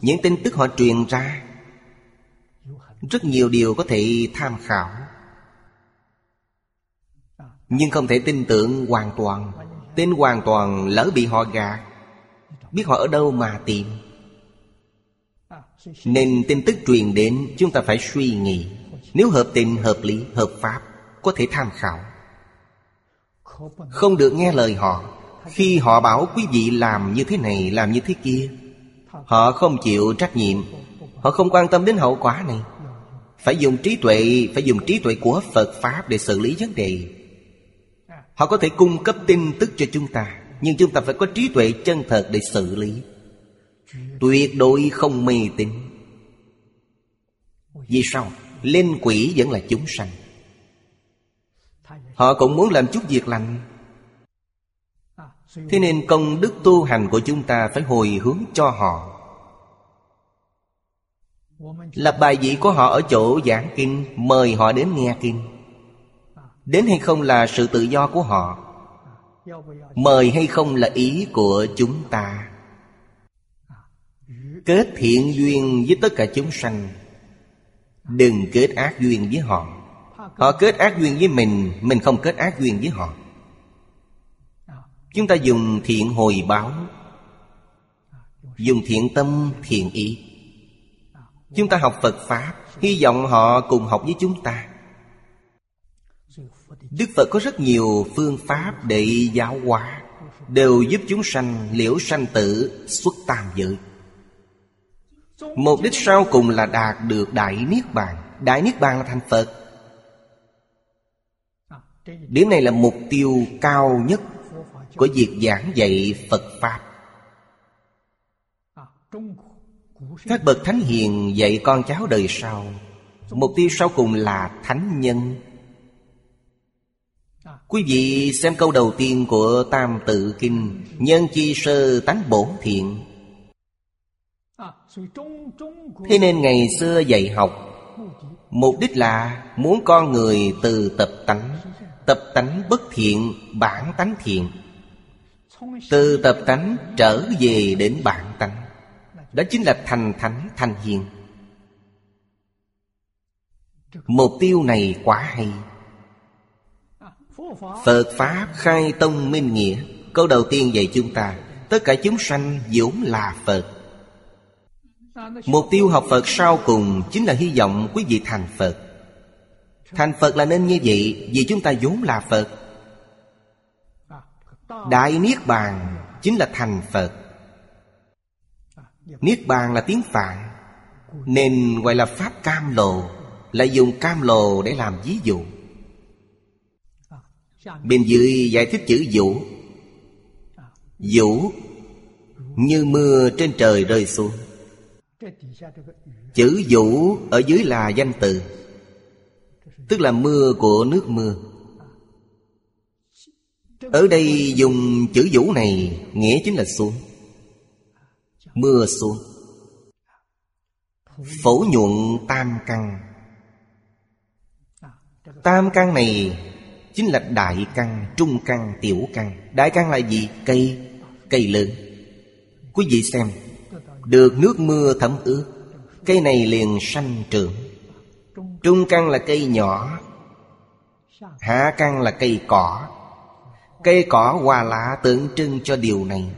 Những tin tức họ truyền ra, Rất nhiều điều có thể tham khảo, Nhưng không thể tin tưởng hoàn toàn. Tin hoàn toàn lỡ bị họ gạt Biết họ ở đâu mà tìm. Nên tin tức truyền đến chúng ta phải suy nghĩ. Nếu hợp tình, hợp lý, hợp pháp Có thể tham khảo. Không được nghe lời họ. Khi họ bảo quý vị làm như thế này Làm như thế kia Họ không chịu trách nhiệm. Họ không quan tâm đến hậu quả này. Phải dùng trí tuệ Phải dùng trí tuệ của Phật Pháp Để xử lý vấn đề. Họ có thể cung cấp tin tức cho chúng ta, Nhưng chúng ta phải có trí tuệ chân thật để xử lý. Tuyệt đối không mê tín. Vì sao? Linh quỷ vẫn là chúng sanh. Họ cũng muốn làm chút việc lành. Thế nên công đức tu hành của chúng ta Phải hồi hướng cho họ. Lập bài vị của họ ở chỗ giảng kinh, Mời họ đến nghe kinh. Đến hay không là sự tự do của họ. Mời hay không là ý của chúng ta. Kết thiện duyên với tất cả chúng sanh. Đừng kết ác duyên với họ. Họ kết ác duyên với mình Mình không kết ác duyên với họ. Chúng ta dùng thiện hồi báo. Dùng thiện tâm, thiện ý. Chúng ta học Phật Pháp Hy vọng họ cùng học với chúng ta. Đức Phật có rất nhiều phương pháp để giáo hóa, Đều giúp chúng sanh liễu sanh tử, xuất tam giới. Mục đích sau cùng là đạt được Đại Niết Bàn. Đại Niết Bàn là thành Phật. Điểm này là mục tiêu cao nhất Của việc giảng dạy Phật Pháp. Các bậc thánh hiền dạy con cháu đời sau, Mục tiêu sau cùng là thánh nhân. Quý vị xem câu đầu tiên của Tam Tự Kinh Nhân chi sơ tánh bổn thiện. Thế nên ngày xưa dạy học Mục đích là muốn con người từ tập tánh Tập tánh bất thiện, bản tánh thiện. Từ tập tánh trở về đến bản tánh Đó chính là thành thánh thành hiền. Mục tiêu này quá hay. Phật Pháp khai tông minh nghĩa. Câu đầu tiên dạy chúng ta, Tất cả chúng sanh vốn là Phật. Mục tiêu học Phật sau cùng Chính là hy vọng quý vị thành Phật. Thành Phật là nên như vậy Vì chúng ta vốn là Phật. Đại Niết Bàn Chính là thành Phật. Niết Bàn là tiếng Phạn, Nên gọi là Pháp Cam Lồ lại dùng cam lồ để làm ví dụ. Bên dưới giải thích chữ vũ. Vũ Như mưa trên trời rơi xuống. Chữ vũ ở dưới là danh từ, Tức là mưa của nước mưa. Ở đây dùng chữ vũ này Nghĩa chính là xuống, Mưa xuống. Phổ nhuận tam căn. Tam căn này Chính là đại căn, trung căn, tiểu căn. Đại căn là gì? Cây Cây lớn. Quý vị xem Được nước mưa thấm ướt Cây này liền sanh trưởng. Trung căn là cây nhỏ Hạ căn là cây cỏ. Cây cỏ hoa lạ tượng trưng cho điều này.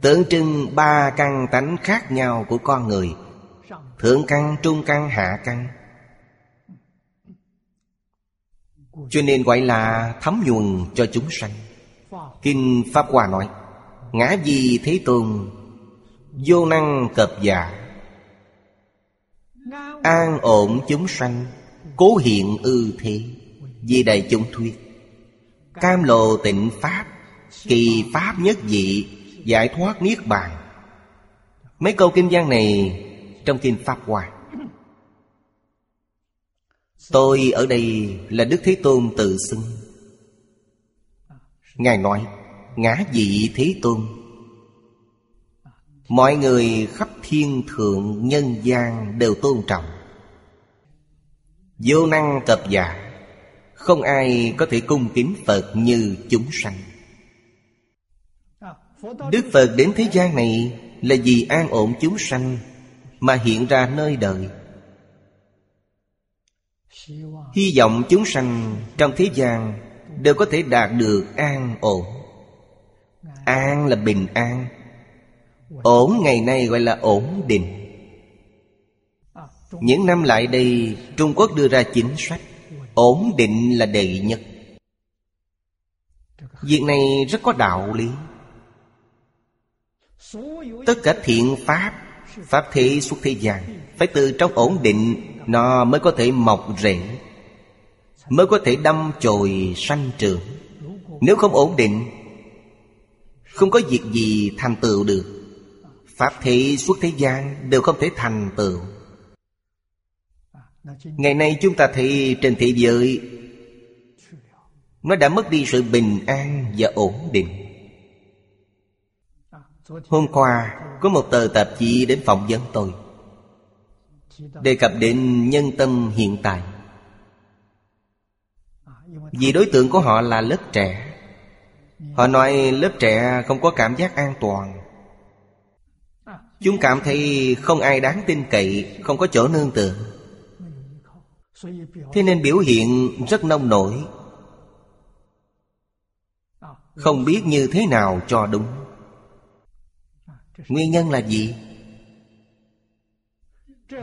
Tượng trưng ba căn tánh khác nhau của con người. Thượng căn, trung căn, hạ căn. Cho nên gọi là thấm nhuần cho chúng sanh. Kinh Pháp Hoa nói, Ngã gì Thế Tôn, Vô năng cập giả An ổn chúng sanh, Cố hiện ư thế. Vì đại chúng thuyết, Cam lộ tịnh Pháp, Kỳ Pháp nhất dị, Giải thoát Niết Bàn. Mấy câu kinh văn này Trong kinh Pháp Hoa. Tôi ở đây là Đức Thế Tôn tự xưng. Ngài nói, Ngã dị Thế Tôn. Mọi người khắp thiên thượng, nhân gian đều tôn trọng. Vô năng cập giả Không ai có thể cung kính Phật như chúng sanh. Đức Phật đến thế gian này Là vì an ổn chúng sanh Mà hiện ra nơi đời. Hy vọng chúng sanh trong thế gian Đều có thể đạt được an ổn. An là bình an. Ổn ngày nay gọi là ổn định. Những năm lại đây, Trung Quốc đưa ra chính sách, Ổn định là đệ nhất. Việc này rất có đạo lý. Tất cả thiện pháp Pháp thế xuất thế gian Phải từ trong ổn định nó mới có thể mọc rễ, Mới có thể đâm chồi sanh trưởng. Nếu không ổn định, Không có việc gì thành tựu được. Pháp thế suốt thế gian đều không thể thành tựu. Ngày nay chúng ta thấy trên thế giới, Nó đã mất đi sự bình an và ổn định. Hôm qua, có một tờ tạp chí đến phỏng vấn tôi. Đề cập đến nhân tâm hiện tại. Vì đối tượng của họ là lớp trẻ. Họ nói lớp trẻ không có cảm giác an toàn. Chúng cảm thấy không ai đáng tin cậy, Không có chỗ nương tựa. Thế nên biểu hiện rất nông nổi. Không biết như thế nào cho đúng. Nguyên nhân là gì?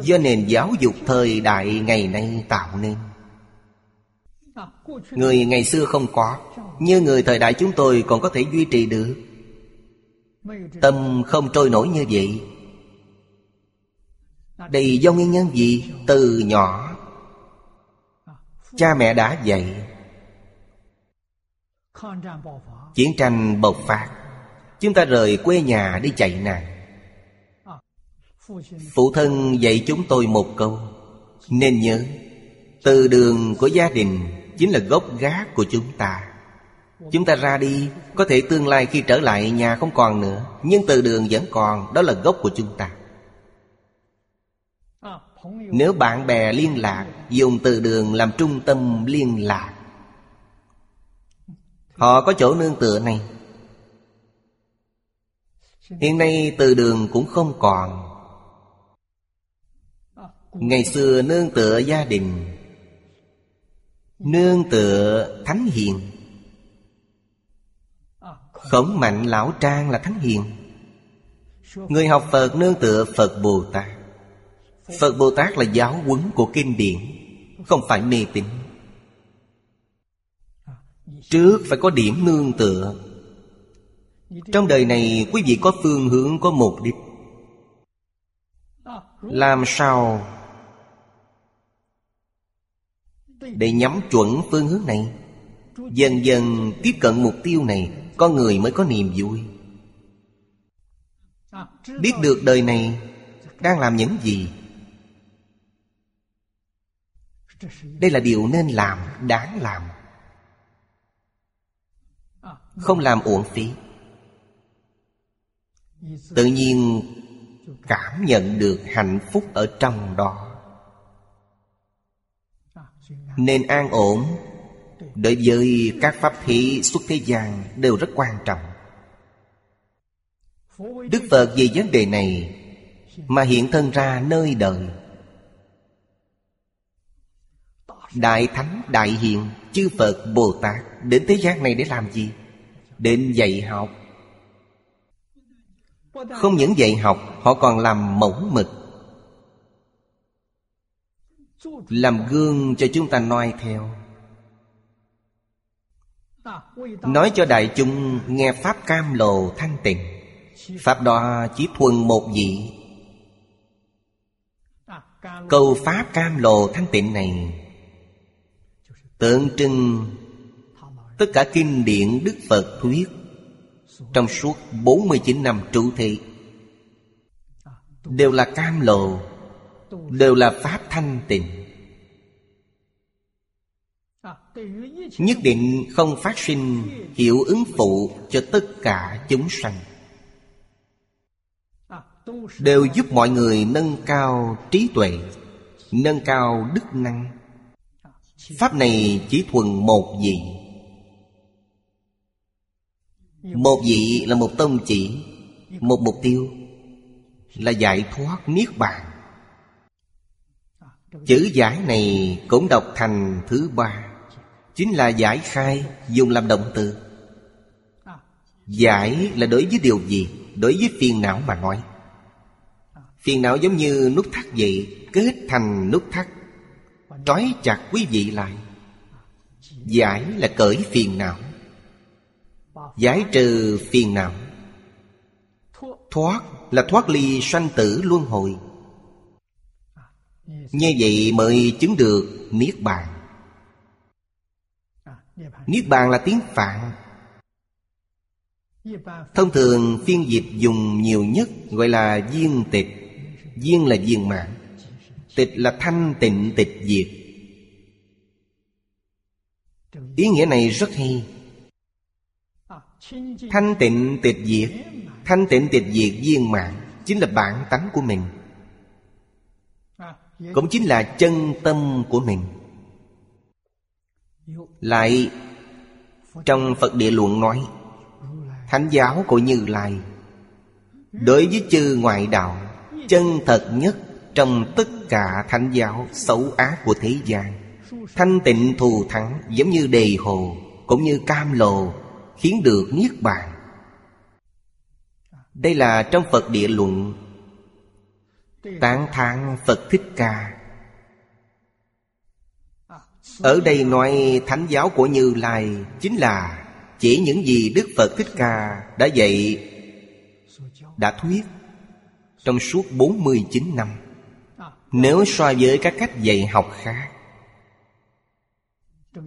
Do nền giáo dục thời đại ngày nay tạo nên. Người ngày xưa không có, Như người thời đại chúng tôi còn có thể duy trì được. Tâm không trôi nổi như vậy. Đây do nguyên nhân gì? Từ nhỏ, Cha mẹ đã dạy. Chiến tranh bộc phát. Chúng ta rời quê nhà đi chạy nạn. Phụ thân dạy chúng tôi một câu, Nên nhớ, Từ đường của gia đình Chính là gốc gác của chúng ta. Chúng ta ra đi, Có thể tương lai khi trở lại nhà không còn nữa, Nhưng từ đường vẫn còn, Đó là gốc của chúng ta. Nếu bạn bè liên lạc, Dùng từ đường làm trung tâm liên lạc. Họ có chỗ nương tựa này. Hiện nay từ đường cũng không còn Ngày xưa nương tựa gia đình, Nương tựa thánh hiền. Khổng mạnh lão trang là thánh hiền. Người học Phật nương tựa Phật Bồ Tát. Phật Bồ Tát là giáo huấn của kinh điển, Không phải mê tín. Trước phải có điểm nương tựa. Trong đời này, quý vị có phương hướng, có mục đích. Làm sao Để nhắm chuẩn phương hướng này. Dần dần tiếp cận mục tiêu này, con người mới có niềm vui. Biết được đời này đang làm những gì. Đây là điều nên làm, đáng làm. Không làm uổng phí. Tự nhiên cảm nhận được hạnh phúc ở trong đó nên an ổn. Đối với các pháp khí xuất thế gian đều rất quan trọng. Đức phật vì vấn đề này mà hiện thân ra nơi đời. Đại thánh, đại hiện chư phật, bồ tát đến thế gian này để làm gì? Đến dạy học. Không những dạy học, họ còn làm mẫu mực làm gương cho chúng ta noi theo. Nói cho đại chúng nghe pháp cam lồ thanh tịnh. Pháp đó chỉ thuần một vị. Câu pháp cam lồ thanh tịnh này, tượng trưng tất cả kinh điển đức phật thuyết trong suốt 49 năm trụ thị đều là cam lồ đều là pháp thanh tịnh. Nhất định không phát sinh hiệu ứng phụ cho tất cả chúng sanh. Đều giúp mọi người nâng cao trí tuệ, nâng cao đức năng. Pháp này chỉ thuần một vị. Một vị là một tông chỉ, một mục tiêu, là giải thoát niết bàn chữ giải này cũng đọc thành thứ ba. Chính là giải khai, dùng làm động từ. Giải là đối với điều gì? Đối với phiền não mà nói. Phiền não giống như nút thắt vậy, kết thành nút thắt. Trói chặt quý vị lại. Giải là cởi phiền não. Giải trừ phiền não. Thoát là thoát ly sanh tử luân hồi như vậy mới chứng được niết bàn. Niết bàn là tiếng phạn. Thông thường, phiên dịch dùng nhiều nhất gọi là viên tịch. Viên là viên mạng tịch là thanh tịnh tịch diệt. Ý nghĩa này rất hay. Thanh tịnh tịch diệt. Thanh tịnh tịch diệt viên mạng chính là bản tánh của mình cũng chính là chân tâm của mình. Lại, trong phật địa luận nói, thánh giáo của như lai, đối với chư ngoại đạo, chân thật nhất trong tất cả thánh giáo xấu ác của thế gian. Thanh tịnh thù thắng giống như đề hồ, cũng như cam lồ, khiến được niết bàn. Đây là trong phật địa luận tán thán phật thích ca. Ở đây nói thánh giáo của như lai chính là chỉ những gì đức phật thích ca đã dạy, đã thuyết trong suốt 49 năm. Nếu so với các cách dạy học khác,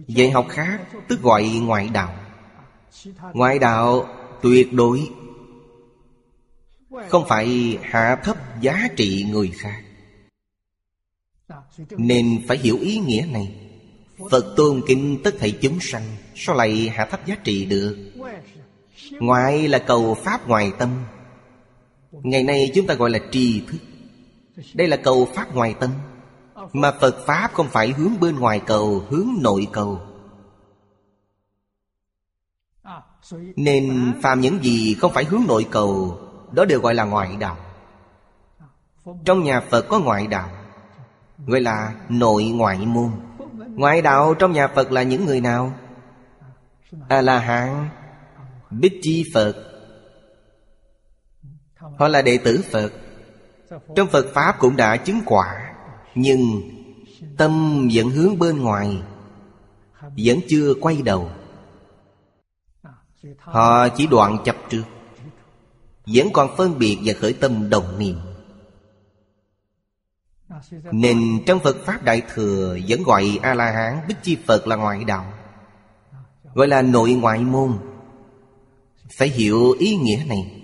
Dạy học khác tức gọi ngoại đạo. Ngoại đạo tuyệt đối không phải hạ thấp giá trị người khác. Nên phải hiểu ý nghĩa này. Phật tôn kính tất thảy chúng sanh, Sao lại hạ thấp giá trị được? Ngoại là cầu Pháp ngoài tâm. Ngày nay chúng ta gọi là tri thức. Đây là cầu Pháp ngoài tâm, Mà Phật Pháp không phải hướng bên ngoài cầu, Hướng nội cầu. Nên phàm những gì không phải hướng nội cầu đó đều gọi là ngoại đạo. Trong nhà Phật có ngoại đạo, Gọi là nội ngoại môn. Ngoại đạo trong nhà Phật là những người nào? A-la-hán, Bích Chi Phật Họ là đệ tử Phật. Trong Phật Pháp cũng đã chứng quả, Nhưng Tâm vẫn hướng bên ngoài, Vẫn chưa quay đầu. Họ chỉ đoạn chập trước. Vẫn còn phân biệt và khởi tâm đồng niệm. Nên trong Phật Pháp Đại Thừa Vẫn gọi A-la-hán, Bích Chi Phật là ngoại đạo, Gọi là nội ngoại môn. Phải hiểu ý nghĩa này.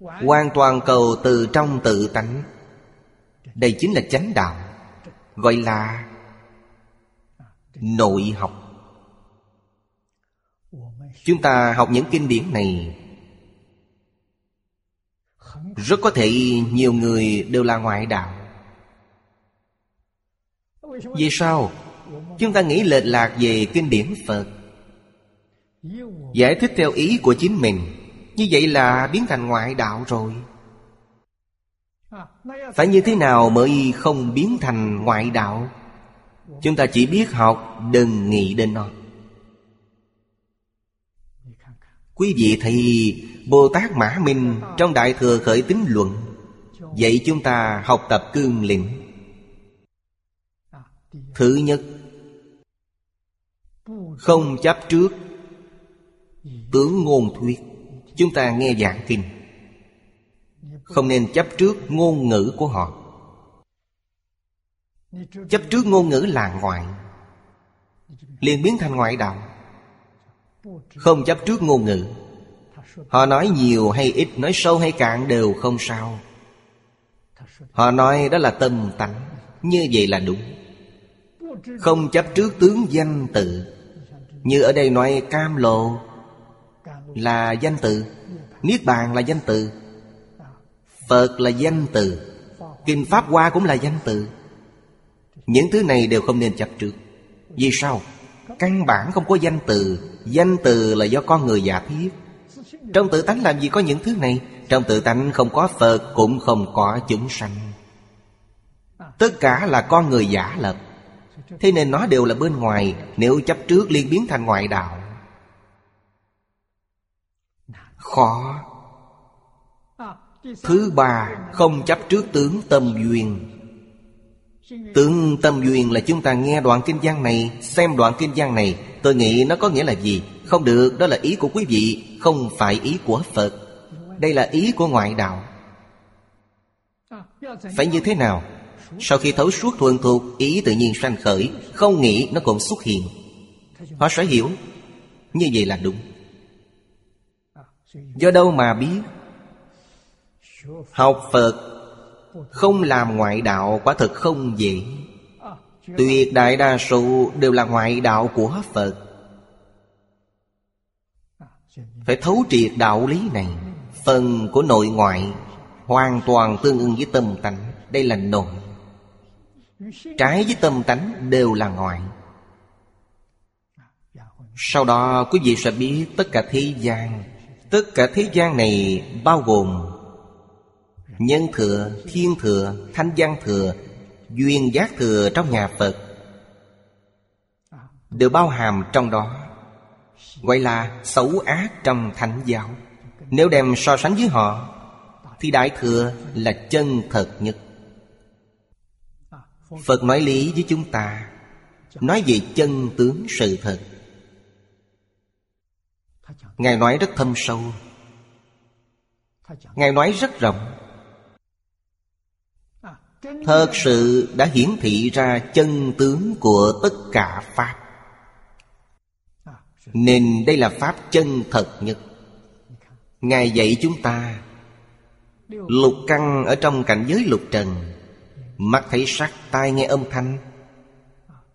Hoàn toàn cầu từ trong tự tánh. Đây chính là chánh đạo, Gọi là Nội học. Chúng ta học những kinh điển này rất có thể nhiều người đều là ngoại đạo. Vì sao? Chúng ta nghĩ lệch lạc về kinh điển Phật. Giải thích theo ý của chính mình. Như vậy là biến thành ngoại đạo rồi. Phải như thế nào mới không biến thành ngoại đạo? Chúng ta chỉ biết học, Đừng nghĩ đến nó. Quý vị thấy Bồ Tát Mã Minh Trong Đại Thừa Khởi Tính Luận. Dạy chúng ta học tập cương lĩnh. Thứ nhất, Không chấp trước. Tướng ngôn thuyết, Chúng ta nghe giảng kinh. Không nên chấp trước ngôn ngữ của họ. Chấp trước ngôn ngữ là ngoại, liền biến thành ngoại đạo. Không chấp trước ngôn ngữ. Họ nói nhiều hay ít, Nói sâu hay cạn đều không sao. Họ nói đó là tâm tánh, Như vậy là đúng. Không chấp trước tướng danh tự, Như ở đây nói cam lộ Là danh tự, Niết bàn là danh tự, Phật là danh từ, Kinh Pháp Hoa cũng là danh từ. Những thứ này đều không nên chấp trước. Vì sao? Căn bản không có danh từ. Danh từ là do con người giả thiết trong tự tánh làm gì có những thứ này? Trong tự tánh không có Phật, Cũng không có chúng sanh. Tất cả là con người giả lập. Thế nên nó đều là bên ngoài, Nếu chấp trước liên biến thành ngoại đạo. Khó. Thứ ba, Không chấp trước tướng tâm duyên tương tâm duyên là chúng ta nghe đoạn kinh văn này Xem đoạn kinh văn này Tôi nghĩ nó có nghĩa là gì? Không được, đó là ý của quý vị Không phải ý của Phật. Đây là ý của ngoại đạo. Phải như thế nào? Sau khi thấu suốt thuần thuộc Ý tự nhiên sanh khởi Không nghĩ nó cũng xuất hiện. Họ sẽ hiểu? Như vậy là đúng. Do đâu mà biết? Học Phật không làm ngoại đạo quả thực không dễ. Tuyệt đại đa số đều là ngoại đạo của Phật. Phải thấu triệt đạo lý này, Phần của nội ngoại Hoàn toàn tương ưng với tâm tánh. Đây là nội. Trái với tâm tánh đều là ngoại. Sau đó, quý vị sẽ biết tất cả thế gian. Tất cả thế gian này bao gồm Nhân thừa, thiên thừa, thanh văn thừa Duyên giác thừa trong nhà Phật Đều bao hàm trong đó. Gọi là xấu ác trong thánh giáo. Nếu đem so sánh với họ Thì Đại Thừa là chân thật nhất. Phật nói lý với chúng ta Nói về chân tướng sự thật. Ngài nói rất thâm sâu. Ngài nói rất rộng. Thật sự đã hiển thị ra chân tướng của tất cả Pháp. Nên đây là Pháp chân thật nhất. Ngài dạy chúng ta Lục căn ở trong cảnh giới lục trần Mắt thấy sắc, tai nghe âm thanh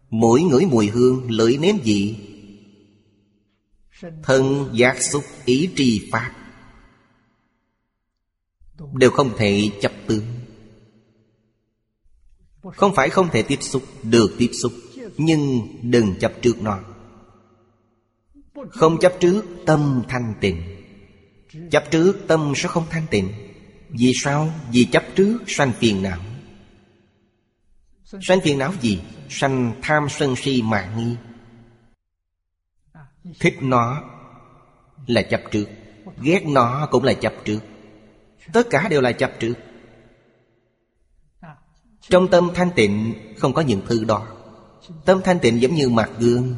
Mũi ngửi mùi hương, lưỡi nếm vị Thân giác xúc ý tri pháp Đều không thể chấp tướng không phải không thể tiếp xúc, Được tiếp xúc, Nhưng đừng chấp trước nó. Không chấp trước, tâm thanh tịnh. Chấp trước, tâm sẽ không thanh tịnh. Vì sao? Vì chấp trước, sanh phiền não. Sanh phiền não gì? Sanh tham sân si mạng nghi. Thích nó là chấp trước. Ghét nó cũng là chấp trước. Tất cả đều là chấp trước trong tâm thanh tịnh, không có những thứ đó. Tâm thanh tịnh giống như mặt gương,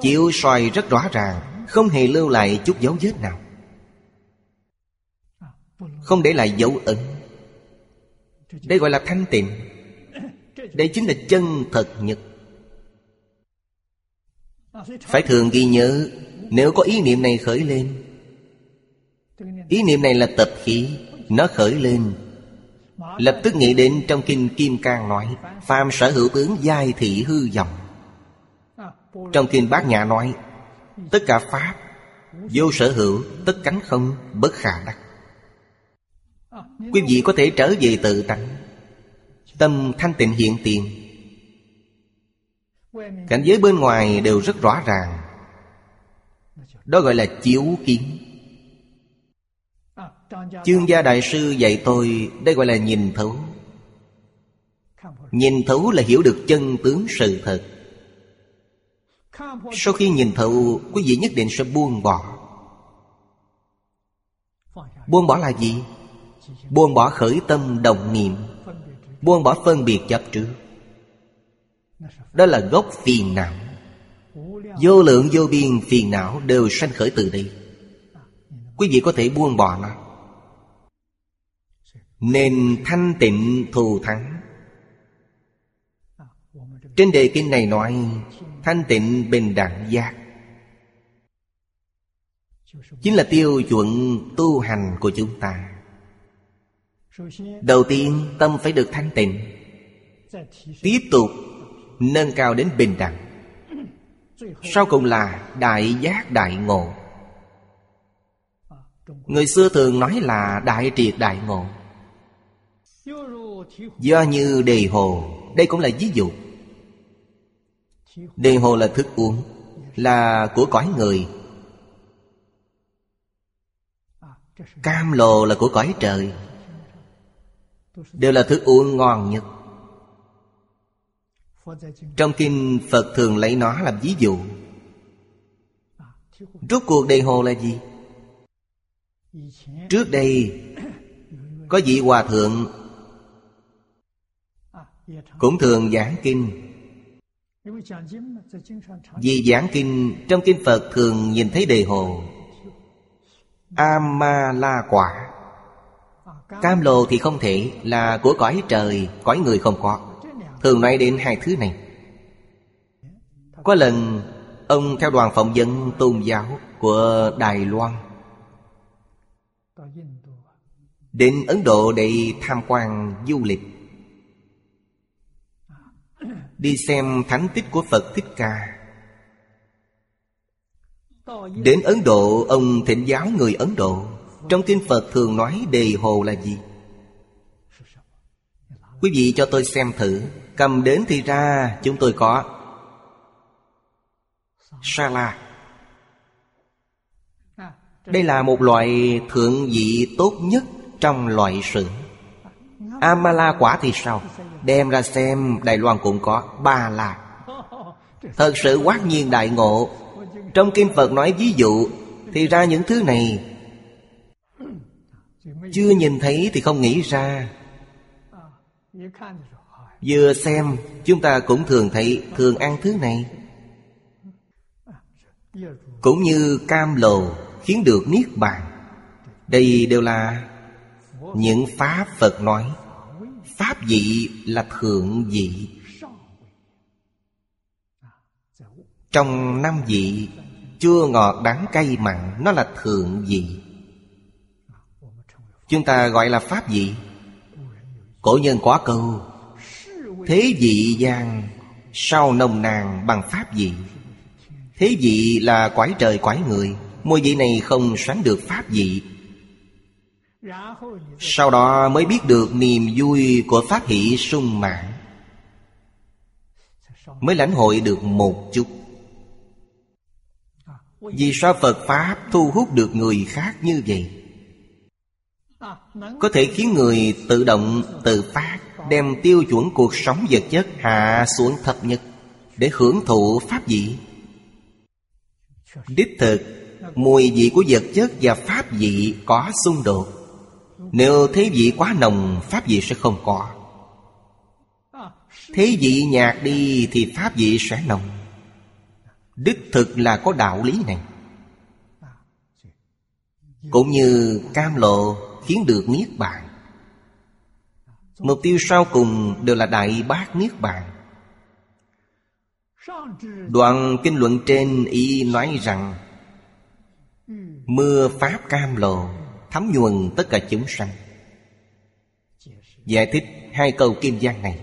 Chiếu soi rất rõ ràng, Không hề lưu lại chút dấu vết nào. Không để lại dấu ấn. Đây gọi là thanh tịnh. Đây chính là chân thật nhất Phải thường ghi nhớ, Nếu có ý niệm này khởi lên, Ý niệm này là tập khí, Nó khởi lên. Lập tức nghĩ đến trong kinh Kim Cang nói, Phàm sở hữu tướng giai thị hư vọng. Trong kinh Bát Nhã nói, Tất cả Pháp, Vô sở hữu, Tất cánh không, Bất khả đắc. Quý vị có thể trở về tự tánh. Tâm thanh tịnh hiện tiền. Cảnh giới bên ngoài đều rất rõ ràng. Đó gọi là chiếu kiến. Chương gia đại sư dạy tôi Đây gọi là nhìn thấu. Nhìn thấu là hiểu được chân tướng sự thật. Sau khi nhìn thấu, Quý vị nhất định sẽ buông bỏ. Buông bỏ là gì? Buông bỏ khởi tâm đồng niệm. Buông bỏ phân biệt chấp trước. Đó là gốc phiền não. Vô lượng vô biên phiền não đều sanh khởi từ đây. Quý vị có thể buông bỏ nó. Nên thanh tịnh thù thắng. Trên đề kinh này nói, Thanh tịnh bình đẳng giác. Chính là tiêu chuẩn tu hành của chúng ta. Đầu tiên, tâm phải được thanh tịnh. Tiếp tục, nâng cao đến bình đẳng. Sau cùng là đại giác đại ngộ. Người xưa thường nói là đại triệt đại ngộ. Do như đề hồ, Đây cũng là ví dụ. Đề hồ là thức uống, Là của cõi người. Cam lồ là của cõi trời. Đều là thức uống ngon nhất. Trong kinh Phật thường lấy nó làm ví dụ. Rốt cuộc đề hồ là gì? Trước đây, Có vị hòa thượng cũng thường giảng kinh. Vì giảng kinh, Trong kinh Phật thường nhìn thấy đề hồ. Ama la quả Cam lồ thì không thể, là của cõi trời, Cõi người không có. Thường nói đến hai thứ này. Có lần, Ông theo đoàn phỏng vấn tôn giáo Của Đài Loan. Đến Ấn Độ để tham quan du lịch. Đi xem thánh tích của Phật Thích Ca. Đến Ấn Độ, Ông thịnh giáo người Ấn Độ. Trong kinh Phật thường nói đề hồ là gì? Quý vị cho tôi xem thử. Cầm đến thì ra chúng tôi có Sa la. Đây là một loại thượng vị tốt nhất Trong loại sữa Amala quả thì sao? Đem ra xem, Đài Loan cũng có. Ba la. Thật sự quát nhiên đại ngộ. Trong Kinh Phật nói ví dụ, Thì ra những thứ này Chưa nhìn thấy thì không nghĩ ra. Vừa xem, Chúng ta cũng thường thấy, Thường ăn thứ này. Cũng như cam lồ Khiến được niết bàn. Đây đều là Những Pháp Phật nói. Pháp vị là thượng vị. Trong năm vị Chua ngọt đắng cay mặn, Nó là thượng vị. Chúng ta gọi là pháp vị. Cổ nhân quá câu, Thế vị gian Sau nồng nàn bằng pháp vị? Thế vị là quái trời quái người, Môi vị này không sánh được pháp vị. Sau đó mới biết được niềm vui của phát hỷ sung mãn. Mới lãnh hội được một chút. Vì sao Phật Pháp thu hút được người khác như vậy? Có thể khiến người tự động, tự phát Đem tiêu chuẩn cuộc sống vật chất hạ xuống thấp nhất Để hưởng thụ Pháp vị Đích thực Mùi vị của vật chất và Pháp vị có xung đột. Nếu thế vị quá nồng, Pháp vị sẽ không có. Thế vị nhạt đi thì Pháp vị sẽ nồng. Đích thực là có đạo lý này. Cũng như cam lộ khiến được Niết Bàn. Mục tiêu sau cùng đều là Đại Bác Niết Bàn. Đoạn kinh luận trên ý nói rằng, Mưa Pháp cam lộ Thấm nhuần tất cả chúng sanh. Giải thích hai câu kim giang này.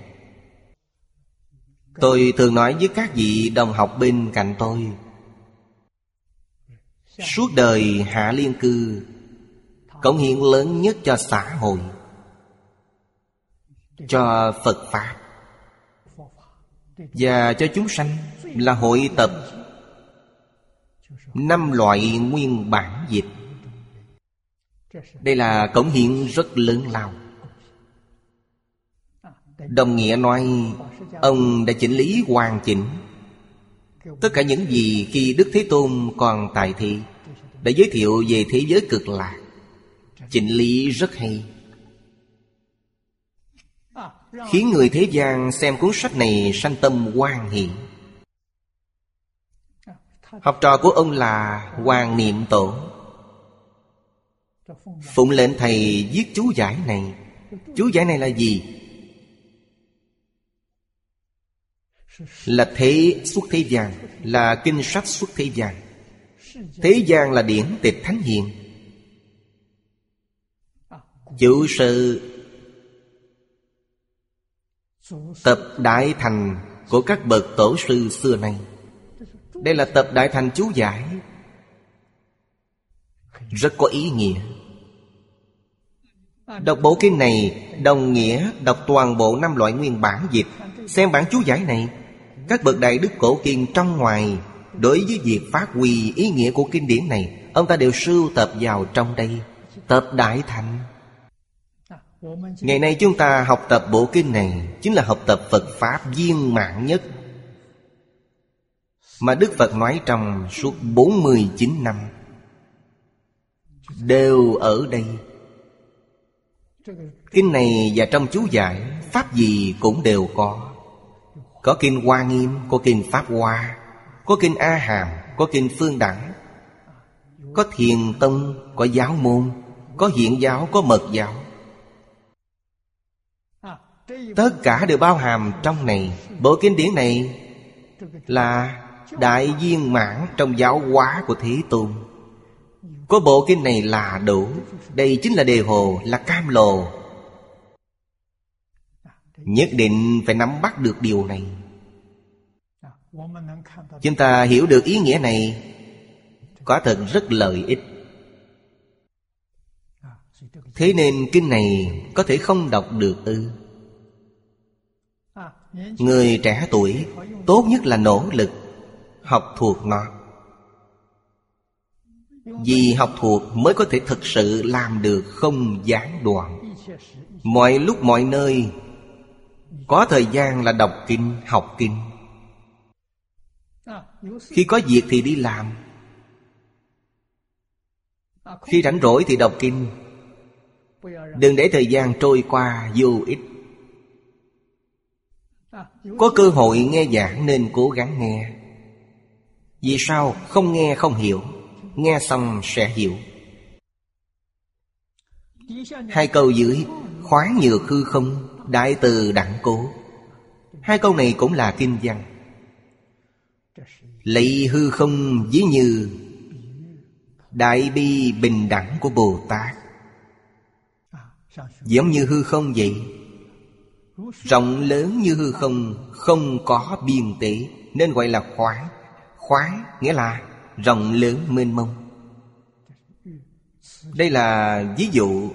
Tôi thường nói với các vị đồng học bên cạnh tôi, Suốt đời hạ liên cư, Cống hiến lớn nhất cho xã hội, Cho Phật Pháp, Và cho chúng sanh là hội tập Năm loại nguyên bản dịch. Đây là cống hiến rất lớn lao. Đồng nghĩa nói, Ông đã chỉnh lý hoàn chỉnh. Tất cả những gì khi Đức Thế Tôn còn tại thị Đã giới thiệu về thế giới cực lạc Chỉnh lý rất hay. Khiến người thế gian xem cuốn sách này sanh tâm quan hỷ. Học trò của ông là Hoàng Niệm Tổ. Phụng lệnh thầy viết chú giải này. Chú giải này là gì? Là thế xuất thế gian, Là kinh sách xuất thế gian. Thế gian là điển tịch thánh hiền. Chủ sự Tập Đại Thành của các bậc tổ sư xưa nay. Đây là tập Đại Thành chú giải. Rất có ý nghĩa. Đọc bộ kinh này Đồng nghĩa đọc toàn bộ năm loại nguyên bản dịch. Xem bản chú giải này, Các bậc đại đức cổ kinh trong ngoài Đối với việc phát huy ý nghĩa của kinh điển này, Ông ta đều sưu tập vào trong đây. Tập Đại Thành. Ngày nay chúng ta học tập bộ kinh này Chính là học tập Phật Pháp viên mãn nhất. Mà Đức Phật nói trong suốt 49 năm, Đều ở đây. Kinh này và trong chú giải, Pháp gì cũng đều có. Có kinh Hoa Nghiêm, Có kinh Pháp Hoa, Có kinh A Hàm, Có kinh Phương Đẳng. Có Thiền Tông, Có giáo môn, Có hiện giáo, Có mật giáo. Tất cả đều bao hàm trong này. Bộ kinh điển này Là đại viên mãn trong giáo hóa của Thế Tôn. Có bộ kinh này là đủ. Đây chính là đề hồ, Là cam lồ. Nhất định phải nắm bắt được điều này. Chúng ta hiểu được ý nghĩa này. Quả thật rất lợi ích. Thế nên kinh này có thể không đọc được ư? Người trẻ tuổi, Tốt nhất là nỗ lực, Học thuộc nó. Vì học thuộc mới có thể thực sự làm được không gián đoạn. Mọi lúc mọi nơi Có thời gian là đọc kinh, học kinh. Khi có việc thì đi làm. Khi rảnh rỗi thì đọc kinh. Đừng để thời gian trôi qua vô ích. Có cơ hội nghe giảng nên cố gắng nghe. Vì sao? Không nghe không hiểu. Nghe xong sẽ hiểu. Hai câu dưới, khóa nhược hư không, Đại từ đẳng cố. Hai câu này cũng là kinh văn. Lấy hư không ví như Đại bi bình đẳng của Bồ Tát. Giống như hư không vậy, Rộng lớn như hư không Không có biên tế, Nên gọi là khoáng Khoáng nghĩa là rộng lớn mênh mông. Đây là ví dụ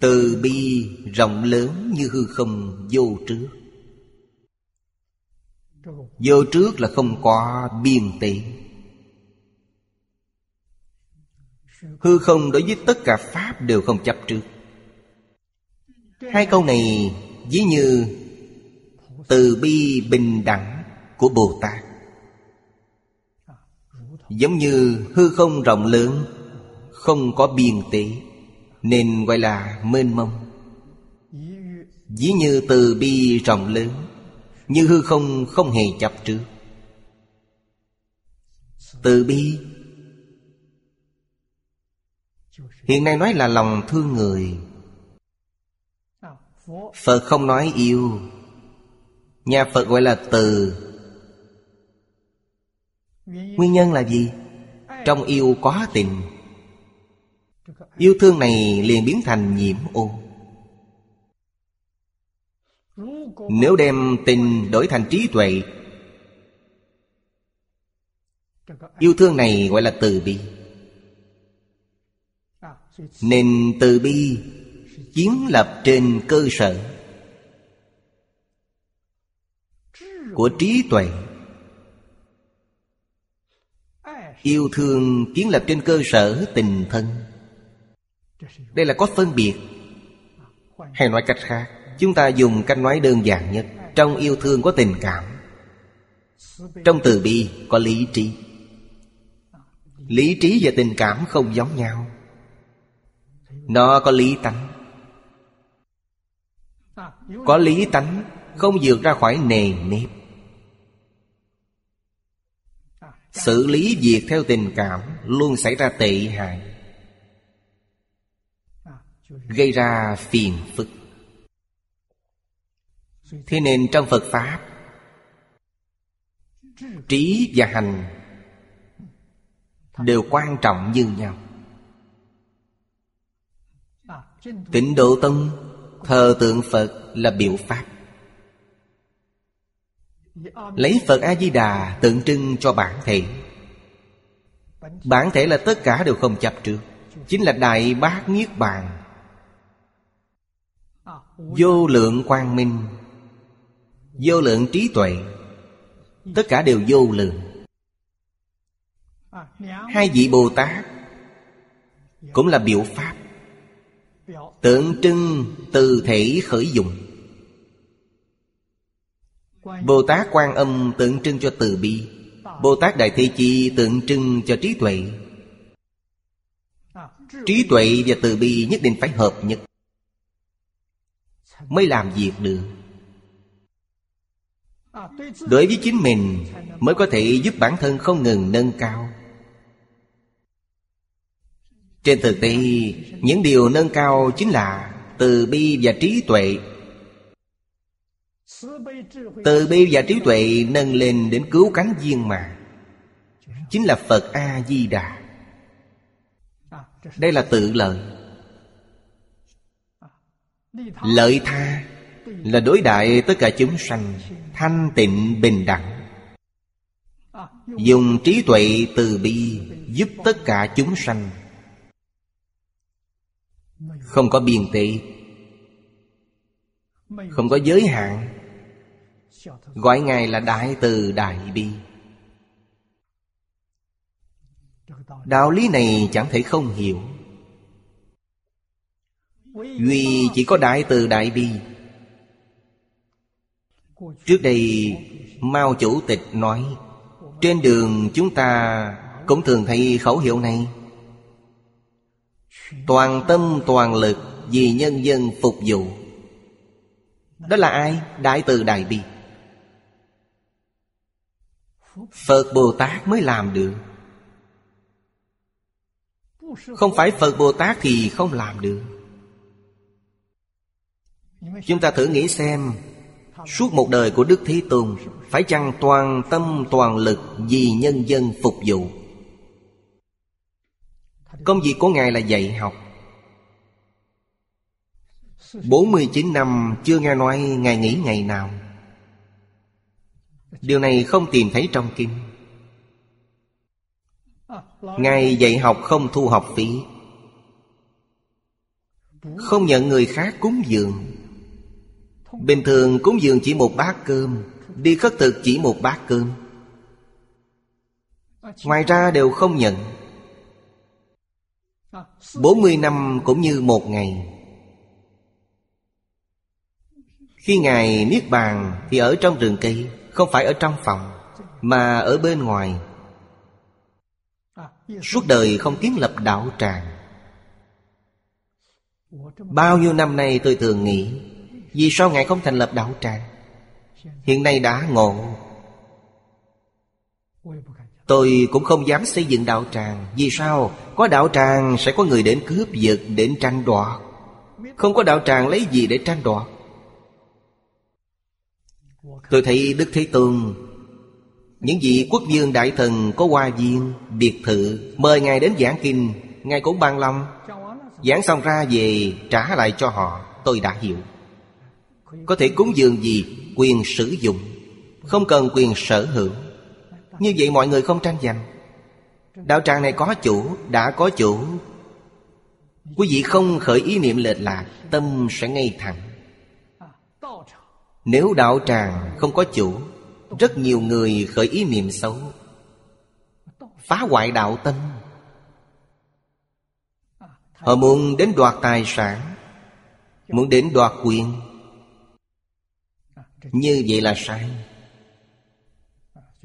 Từ bi rộng lớn như hư không vô trước. Vô trước là không có biên tỷ Hư không đối với tất cả Pháp đều không chấp trước. Hai câu này ví như Từ bi bình đẳng của Bồ Tát. Giống như hư không rộng lớn, Không có biên tế, Nên gọi là mênh mông. Ví như từ bi rộng lớn, Như hư không không hề chập trước Từ bi. Hiện nay nói là lòng thương người. Phật không nói yêu. Nhà Phật gọi là từ. Nguyên nhân là gì? Trong yêu có tình, Yêu thương này liền biến thành nhiễm ô. Nếu đem tình đổi thành trí tuệ, Yêu thương này gọi là từ bi. Nên từ bi Kiến lập trên cơ sở Của trí tuệ. Yêu thương kiến lập trên cơ sở tình thân. Đây là có phân biệt. Hay nói cách khác, Chúng ta dùng cách nói đơn giản nhất, Trong yêu thương có tình cảm. Trong từ bi có lý trí. Lý trí và tình cảm không giống nhau. Nó có lý tánh. Có lý tánh Không vượt ra khỏi nề nếp. Xử lý việc theo tình cảm Luôn xảy ra tệ hại, Gây ra phiền phức. Thế nên trong Phật Pháp, Trí và hành Đều quan trọng như nhau. Tịnh Độ Tông, Thờ tượng Phật là biểu pháp. Lấy Phật A-di-đà tượng trưng cho bản thể. Bản thể là tất cả đều không chấp trước. Chính là Đại Bác Niết Bàn. Vô lượng quang minh, Vô lượng trí tuệ, Tất cả đều vô lượng. Hai vị Bồ Tát Cũng là biểu pháp Tượng trưng từ thể khởi dụng. Bồ Tát Quan Âm tượng trưng cho từ bi. Bồ Tát Đại Thế Chi tượng trưng cho trí tuệ. Trí tuệ và từ bi nhất định phải hợp nhất. Mới làm việc được. Đối với chính mình, Mới có thể giúp bản thân không ngừng nâng cao. Trên thực tế, Những điều nâng cao chính là Từ bi và trí tuệ từ bi và trí tuệ nâng lên đến cứu cánh viên mà Chính là Phật A-di-đà. Đây là tự lợi. Lợi tha Là đối đại tất cả chúng sanh, Thanh tịnh, bình đẳng. Dùng trí tuệ từ bi Giúp tất cả chúng sanh. Không có biên tị Không có giới hạn. Gọi Ngài là Đại Từ Đại Bi. Đạo lý này chẳng thể không hiểu. Duy chỉ có Đại Từ Đại Bi. Trước đây, Mao Chủ tịch nói, Trên đường chúng ta cũng thường thấy khẩu hiệu này. Toàn tâm, toàn lực vì nhân dân phục vụ. Đó là ai? Đại từ Đại Bi. Phật Bồ Tát mới làm được. Không phải Phật Bồ Tát thì không làm được. Chúng ta thử nghĩ xem, Suốt một đời của Đức Thế Tôn, Phải chăng toàn tâm, toàn lực Vì nhân dân phục vụ? Công việc của Ngài là dạy học. 49 năm, chưa nghe nói Ngài nghỉ ngày nào. Điều này không tìm thấy trong kinh. Ngài dạy học không thu học phí. Không nhận người khác cúng dường. Bình thường cúng dường chỉ một bát cơm, Đi khất thực chỉ một bát cơm. Ngoài ra đều không nhận. 40 năm cũng như một ngày. Khi Ngài Niết Bàn Thì ở trong rừng cây không phải ở trong phòng, Mà ở bên ngoài. Suốt đời không kiến lập đạo tràng. Bao nhiêu năm nay tôi thường nghĩ, Vì sao Ngài không thành lập đạo tràng? Hiện nay đã ngộ. Tôi cũng không dám xây dựng đạo tràng. Vì sao? Có đạo tràng sẽ có người đến cướp giật, Đến tranh đoạt. Không có đạo tràng lấy gì để tranh đoạt? Tôi thấy Đức Thế Tôn Những vị quốc vương đại thần có hoa viên, biệt thự Mời Ngài đến giảng kinh. Ngài cũng ban lòng Giảng xong ra về trả lại cho họ. Tôi đã hiểu. Có thể cúng dường gì? Quyền sử dụng. Không cần quyền sở hữu Như vậy mọi người không tranh giành. Đạo tràng này có chủ Đã có chủ. Quý vị không khởi ý niệm lệch lạc Tâm sẽ ngay thẳng. Nếu đạo tràng không có chủ, Rất nhiều người khởi ý niệm xấu. Phá hoại đạo tâm. Họ muốn đến đoạt tài sản, Muốn đến đoạt quyền. Như vậy là sai.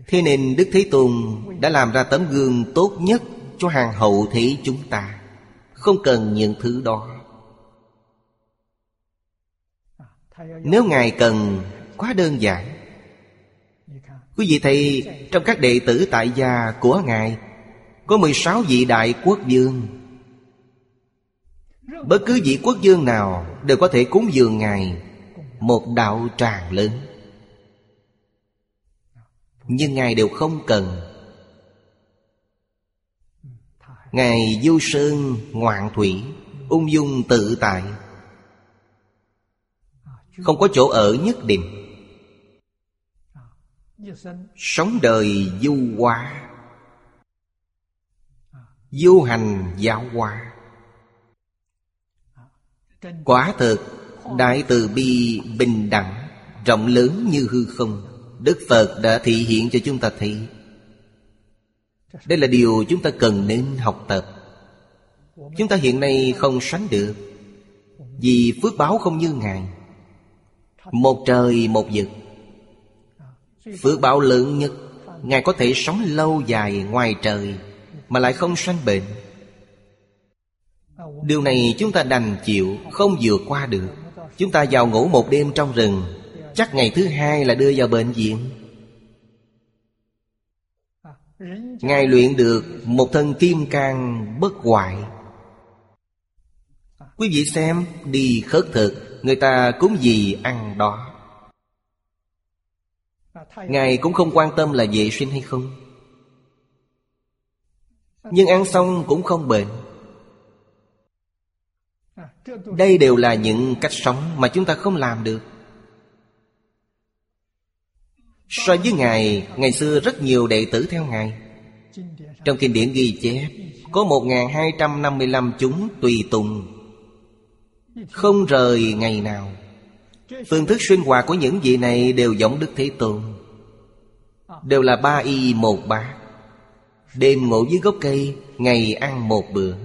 Thế nên Đức Thế Tôn đã làm ra tấm gương tốt nhất cho hàng hậu thế chúng ta. Không cần những thứ đó. Nếu Ngài cần, quá đơn giản. Quý vị thấy, trong các đệ tử tại gia của Ngài, Có 16 vị đại quốc vương. Bất cứ vị quốc vương nào Đều có thể cúng dường Ngài, Một đạo tràng lớn. Nhưng Ngài đều không cần. Ngài du sơn ngoạn thủy, Ung dung tự tại. Không có chỗ ở nhất định. Sống đời du hóa Du hành giáo hóa Quả thực, Đại từ bi bình đẳng, Rộng lớn như hư không. Đức Phật đã thị hiện cho chúng ta thấy. Đây là điều chúng ta cần nên học tập. Chúng ta hiện nay không sánh được. Vì phước báo không như Ngài. Một trời, một vực. Phước báo lớn nhất, Ngài có thể sống lâu dài ngoài trời, Mà lại không sanh bệnh. Điều này chúng ta đành chịu, Không vượt qua được. Chúng ta vào ngủ một đêm trong rừng, Chắc ngày thứ hai là đưa vào bệnh viện. Ngài luyện được một thân kim cang bất hoại. Quý vị xem, Đi khất thực. Người ta cúng gì ăn đó. Ngài cũng không quan tâm là vệ sinh hay không. Nhưng ăn xong cũng không bệnh. Đây đều là những cách sống mà chúng ta không làm được. So với Ngài, Ngày xưa rất nhiều đệ tử theo Ngài. Trong kinh điển ghi chép, Có 1.255 chúng tùy tùng không rời ngày nào. Phương thức sinh hoạt của những vị này đều giống Đức Thế Tôn. Đều là ba y một ba Đêm ngủ dưới gốc cây, Ngày ăn một bữa.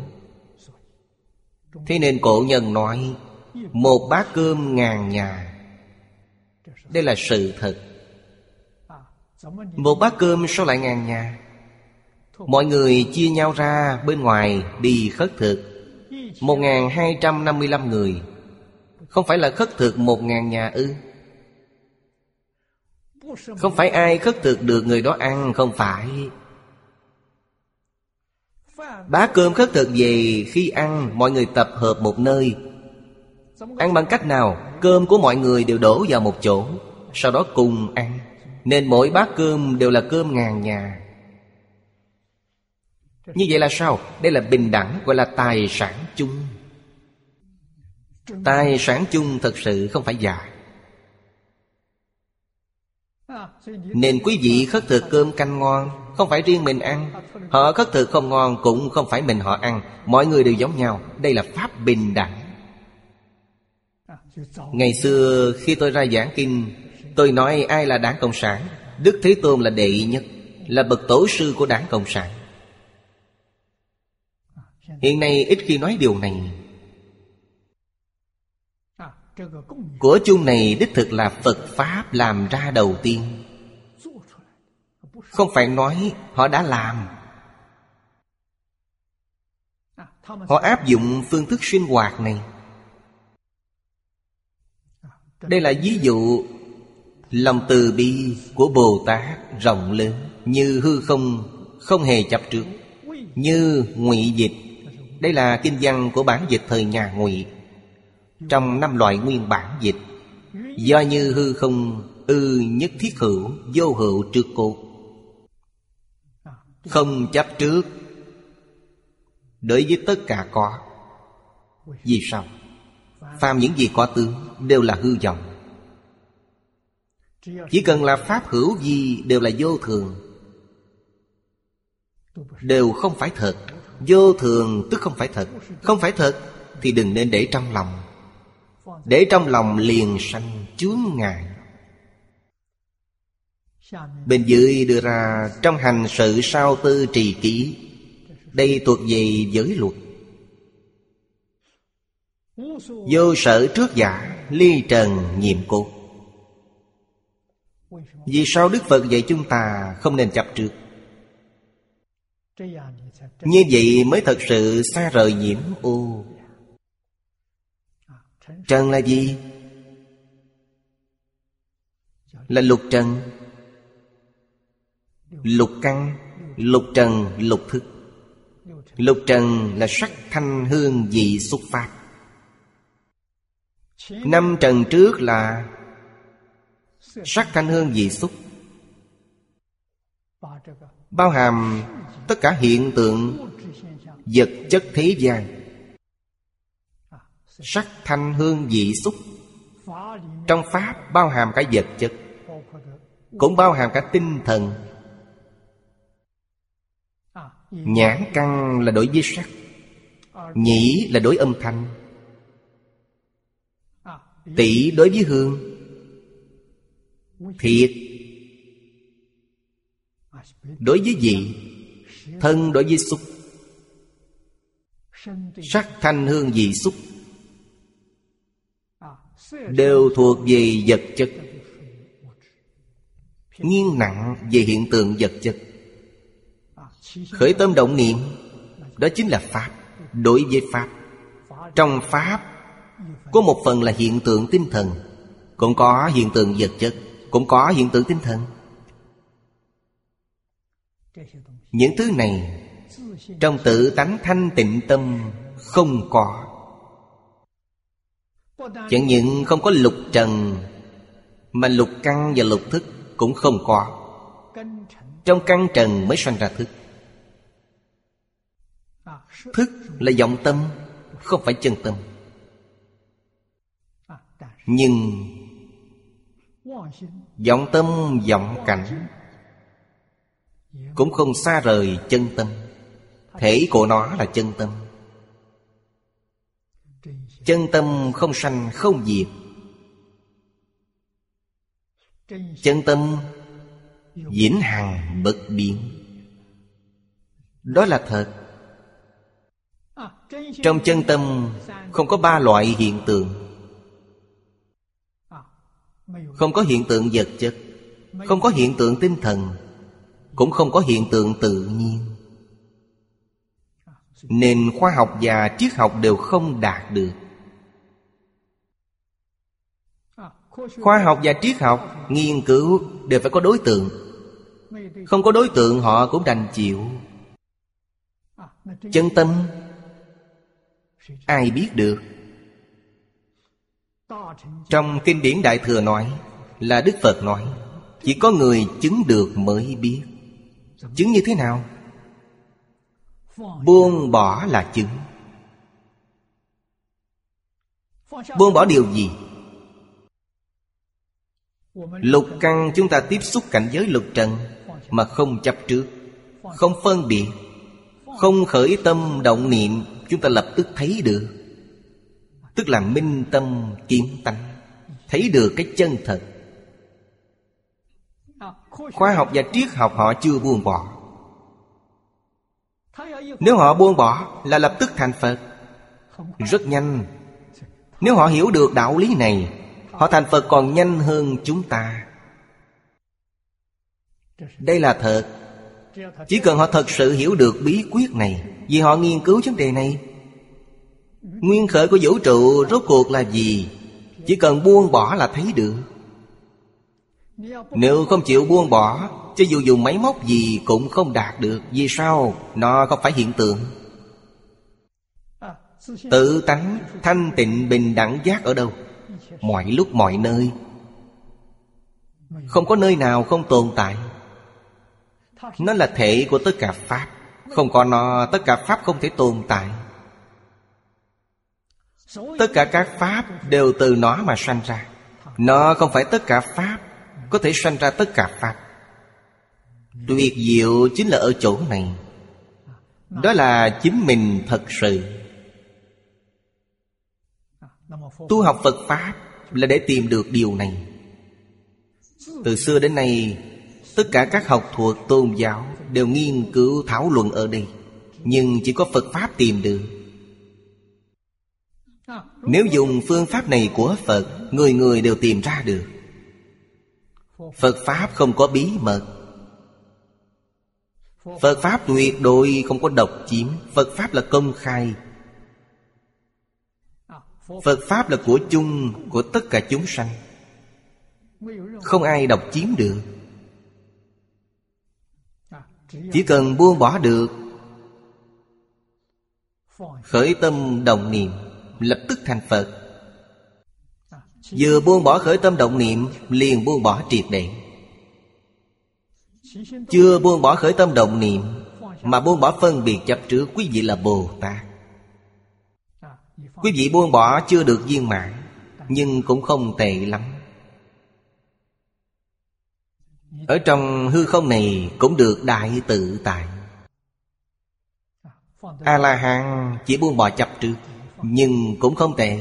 Thế nên cổ nhân nói, Một bát cơm ngàn nhà. Đây là sự thật. Một bát cơm sao lại ngàn nhà? Mọi người chia nhau ra, bên ngoài đi khất thực một ngàn hai trăm năm mươi lăm người. Không phải là khất thực một ngàn nhà ư? Không phải ai khất thực được người đó ăn, Không phải. Bá cơm khất thực về, khi ăn, Mọi người tập hợp một nơi. Ăn bằng cách nào? Cơm của mọi người đều đổ vào một chỗ, Sau đó cùng ăn. Nên mỗi bát cơm đều là cơm ngàn nhà. Như vậy là sao? Đây là bình đẳng, Gọi là tài sản chung. Tài sản chung thật sự không phải giả. Nên quý vị khất thực cơm canh ngon, Không phải riêng mình ăn. Họ khất thực không ngon cũng không phải mình họ ăn. Mọi người đều giống nhau. Đây là pháp bình đẳng. Ngày xưa khi tôi ra giảng kinh, Tôi nói ai là đảng Cộng sản? Đức Thế Tôn là đệ nhất, Là bậc tổ sư của đảng Cộng sản. Hiện nay ít khi nói điều này. Của chung này đích thực là Phật Pháp làm ra đầu tiên. Không phải nói họ đã làm. Họ áp dụng phương thức sinh hoạt này. Đây là ví dụ Lòng từ bi của Bồ Tát rộng lớn Như hư không không hề chấp trước Như ngụy dịch. Đây là kinh văn của bản dịch thời nhà ngụy. Trong năm loại nguyên bản dịch, Do như hư không, ư nhất thiết hữu, Vô hữu trước cô. Không chấp trước. Đối với tất cả có, Vì sao? Phàm những gì có tướng Đều là hư vọng. Chỉ cần là pháp hữu gì Đều là vô thường. Đều không phải thật. Vô thường, tức không phải thật. Không phải thật, Thì đừng nên để trong lòng. Để trong lòng liền sanh chướng ngại. Bên dưới đưa ra Trong hành sự sao tư trì kỹ Đây thuộc về giới luật. Vô sở trước giả, Ly trần nhiệm cốt Vì sao Đức Phật dạy chúng ta Không nên chấp trước? Như vậy mới thật sự xa rời nhiễm ô Trần là gì? Là lục trần. Lục căn, Lục trần, lục thức. Lục trần là sắc thanh hương vị xuất phát. Năm trần trước là Sắc thanh hương vị xúc Bao hàm tất cả hiện tượng Vật chất thế gian. Sắc thanh hương vị xúc. Trong Pháp bao hàm cả vật chất, Cũng bao hàm cả tinh thần. Nhãn căn là đối với sắc, Nhĩ là đối âm thanh. Tỷ đối với hương, Thiệt. Đối với vị Thân đối với xúc. Sắc thanh hương vị xúc Đều thuộc về vật chất. Nghiêng nặng về hiện tượng vật chất. Khởi tâm động niệm, Đó chính là Pháp Đối với Pháp. Trong Pháp, Có một phần là hiện tượng tinh thần, Cũng có hiện tượng vật chất, Cũng có hiện tượng tinh thần. Những thứ này Trong tự tánh thanh tịnh tâm Không có. Chẳng những không có lục trần, Mà lục căn và lục thức Cũng không có. Trong căn trần mới sanh ra thức. Thức là vọng tâm, Không phải chân tâm. Nhưng vọng tâm, vọng cảnh cũng không xa rời chân tâm. Thể của nó là chân tâm. Chân tâm không sanh, không diệt. Chân tâm vĩnh hằng bất biến. Đó là thật. Trong chân tâm không có ba loại hiện tượng. Không có hiện tượng vật chất, Không có hiện tượng tinh thần cũng không có hiện tượng tự nhiên. Nên khoa học và triết học đều không đạt được. Khoa học và triết học, nghiên cứu đều phải có đối tượng. Không có đối tượng, họ cũng đành chịu. Chân tâm, Ai biết được? Trong kinh điển Đại Thừa nói Là Đức Phật nói, Chỉ có người chứng được mới biết. Chứng như thế nào? Buông bỏ là chứng Buông bỏ điều gì? Lục căn chúng ta tiếp xúc cảnh giới lục trần Mà không chấp trước, Không phân biệt, Không khởi tâm động niệm, Chúng ta lập tức thấy được Tức là minh tâm kiến tánh, Thấy được cái chân thật Khoa học và triết học họ chưa buông bỏ. Nếu họ buông bỏ là lập tức thành Phật. Rất nhanh. Nếu họ hiểu được đạo lý này, Họ thành Phật còn nhanh hơn chúng ta. Đây là thật. Chỉ cần họ thật sự hiểu được bí quyết này, Vì họ nghiên cứu vấn đề này, Nguyên khởi của vũ trụ rốt cuộc là gì? Chỉ cần buông bỏ là thấy được. Nếu không chịu buông bỏ, Cho dù dùng máy móc gì cũng không đạt được, Vì sao? Nó không phải hiện tượng. Tự tánh, thanh tịnh, bình đẳng giác ở đâu? Mọi lúc, mọi nơi. Không có nơi nào không tồn tại. Nó là thể của tất cả Pháp. Không có nó, tất cả Pháp không thể tồn tại. Tất cả các Pháp đều từ nó mà sanh ra. Nó không phải tất cả Pháp có thể sanh ra tất cả Pháp. Tuyệt diệu chính là ở chỗ này. Đó là chính mình thật sự. Tu học Phật Pháp là để tìm được điều này. Từ xưa đến nay, Tất cả các học thuộc tôn giáo Đều nghiên cứu thảo luận ở đây, Nhưng chỉ có Phật Pháp tìm được. Nếu dùng phương pháp này của Phật, Người người đều tìm ra được. Phật Pháp không có bí mật. Phật Pháp tuyệt đối không có độc chiếm. Phật Pháp là công khai. Phật Pháp là của chung, Của tất cả chúng sanh. Không ai độc chiếm được. Chỉ cần buông bỏ được. Khởi tâm đồng niệm, Lập tức thành Phật. Vừa buông bỏ khởi tâm động niệm, Liền buông bỏ triệt để. Chưa buông bỏ khởi tâm động niệm, Mà buông bỏ phân biệt chấp trước, Quý vị là Bồ Tát. Quý vị buông bỏ chưa được viên mãn, Nhưng cũng không tệ lắm. Ở trong hư không này Cũng được đại tự tại. A-la-hán chỉ buông bỏ chấp trước, Nhưng cũng không tệ.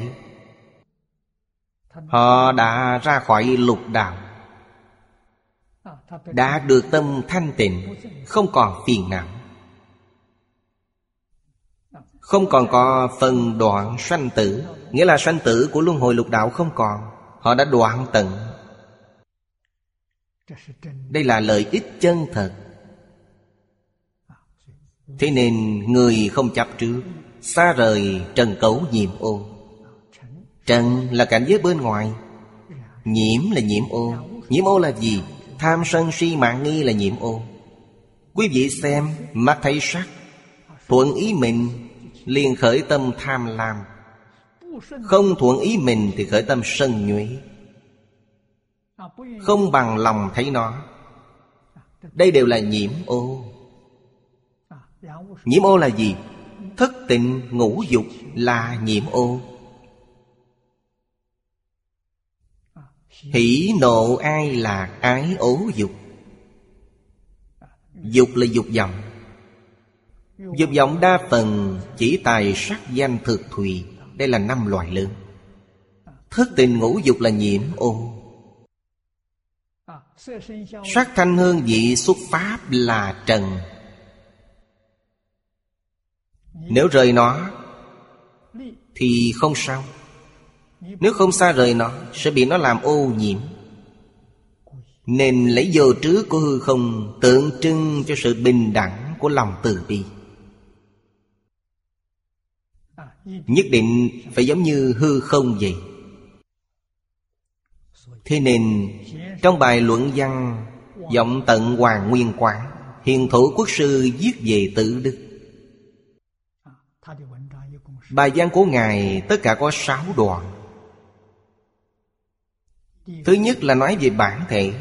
Họ đã ra khỏi lục đạo, Đã được tâm thanh tịnh, Không còn phiền não, Không còn có phần đoạn sanh tử. Nghĩa là sanh tử của luân hồi lục đạo không còn, Họ đã đoạn tận. Đây là lợi ích chân thật. Thế nên người không chấp trước, Xa rời trần cấu nhiệm ô Trần là cảnh giới bên ngoài. Nhiễm là nhiễm ô. Nhiễm ô là gì? Tham sân si mạng nghi là nhiễm ô. Quý vị xem Mắt thấy sắc. Thuận ý mình, liền khởi tâm tham lam. Không thuận ý mình thì khởi tâm sân nhuế. Không bằng lòng thấy nó. Đây đều là nhiễm ô. Nhiễm ô là gì? Thất tịnh, ngũ dục là nhiễm ô. Hỷ nộ ai là ái ố dục? Dục là dục vọng. Dục vọng đa phần chỉ tài sắc danh thực thùy. Đây là năm loại lớn. Thức tình ngũ dục là nhiễm ô. Sắc thanh hương vị xuất pháp là trần. Nếu rời nó, Thì không sao nếu không xa rời nó, Sẽ bị nó làm ô nhiễm. Nên lấy vô trước của hư không Tượng trưng cho sự bình đẳng Của lòng từ bi. Nhất định phải giống như hư không vậy. Thế nên, Trong bài luận văn Giọng tận Hoàng Nguyên Quán, Hiền thủ quốc sư viết về tự đức. Bài văn của Ngài tất cả có sáu đoạn. Thứ nhất là nói về bản thể.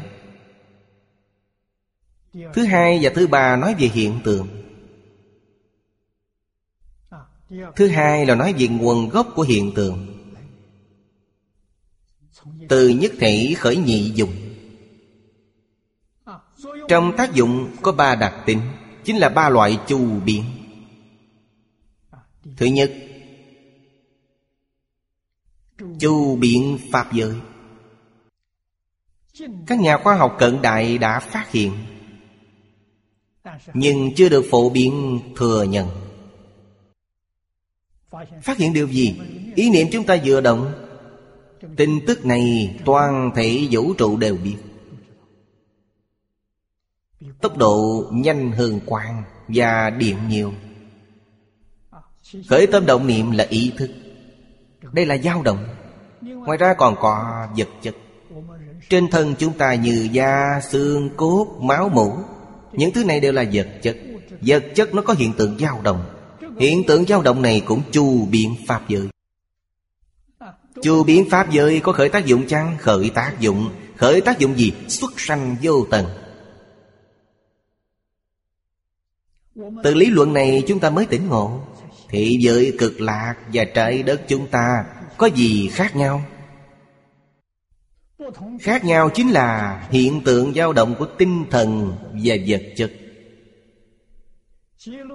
Thứ hai và thứ ba nói về hiện tượng. Thứ hai là nói về nguồn gốc của hiện tượng. Từ nhất thể khởi nhị dụng Trong tác dụng có ba đặc tính, Chính là ba loại chu biến. Thứ nhất, Chu biện Pháp giới các nhà khoa học cận đại đã phát hiện, nhưng chưa được phổ biến thừa nhận. Phát hiện điều gì? Ý niệm chúng ta vừa động. Tin tức này toàn thể vũ trụ đều biết. Tốc độ nhanh hơn quang và điện nhiều. Khởi tâm động niệm là ý thức. Đây là dao động. Ngoài ra còn có vật chất trên thân chúng ta như da, xương, cốt, máu mũ. Những thứ này đều là vật chất. Vật chất nó có hiện tượng dao động. Hiện tượng dao động này cũng chu biện pháp giới. Chu biến pháp giới có khởi tác dụng chăng? Khởi tác dụng. Khởi tác dụng gì? Xuất sanh vô tận. Từ lý luận này chúng ta mới tỉnh ngộ. Thị giới cực lạc và trái đất chúng ta Có gì khác nhau? Khác nhau chính là hiện tượng dao động của tinh thần và vật chất.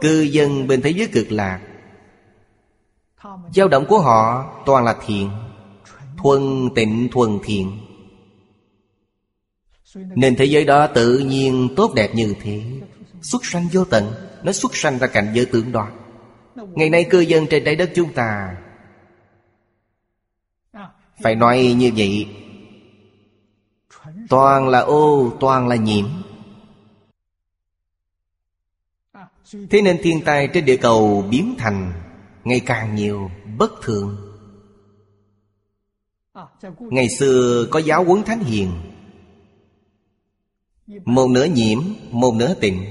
Cư dân bên thế giới cực lạc, dao động của họ toàn là thiện, Thuần tịnh, thuần thiện. Nên thế giới đó tự nhiên tốt đẹp như thế, Xuất sanh vô tận, Nó xuất sanh ra cảnh giới tưởng đoạt Ngày nay cư dân trên trái đất chúng ta, Phải nói như vậy Toàn là ô, toàn là nhiễm. Thế nên thiên tai trên địa cầu biến thành Ngày càng nhiều bất thường. Ngày xưa có giáo huấn thánh hiền. Một nửa nhiễm, một nửa tịnh.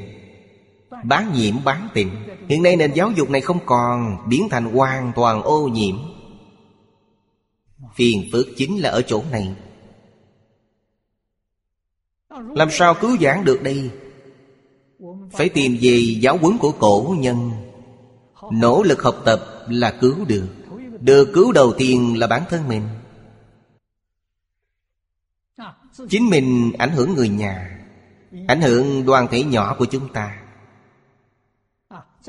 Bán nhiễm bán tịnh. Hiện nay nền giáo dục này không còn Biến thành hoàn toàn ô nhiễm. Phiền phức chính là ở chỗ này. Làm sao cứu giảng được đây? Phải tìm về giáo huấn của cổ nhân. Nỗ lực học tập là cứu được. Được cứu đầu tiên là bản thân mình. Chính mình ảnh hưởng người nhà, Ảnh hưởng đoàn thể nhỏ của chúng ta.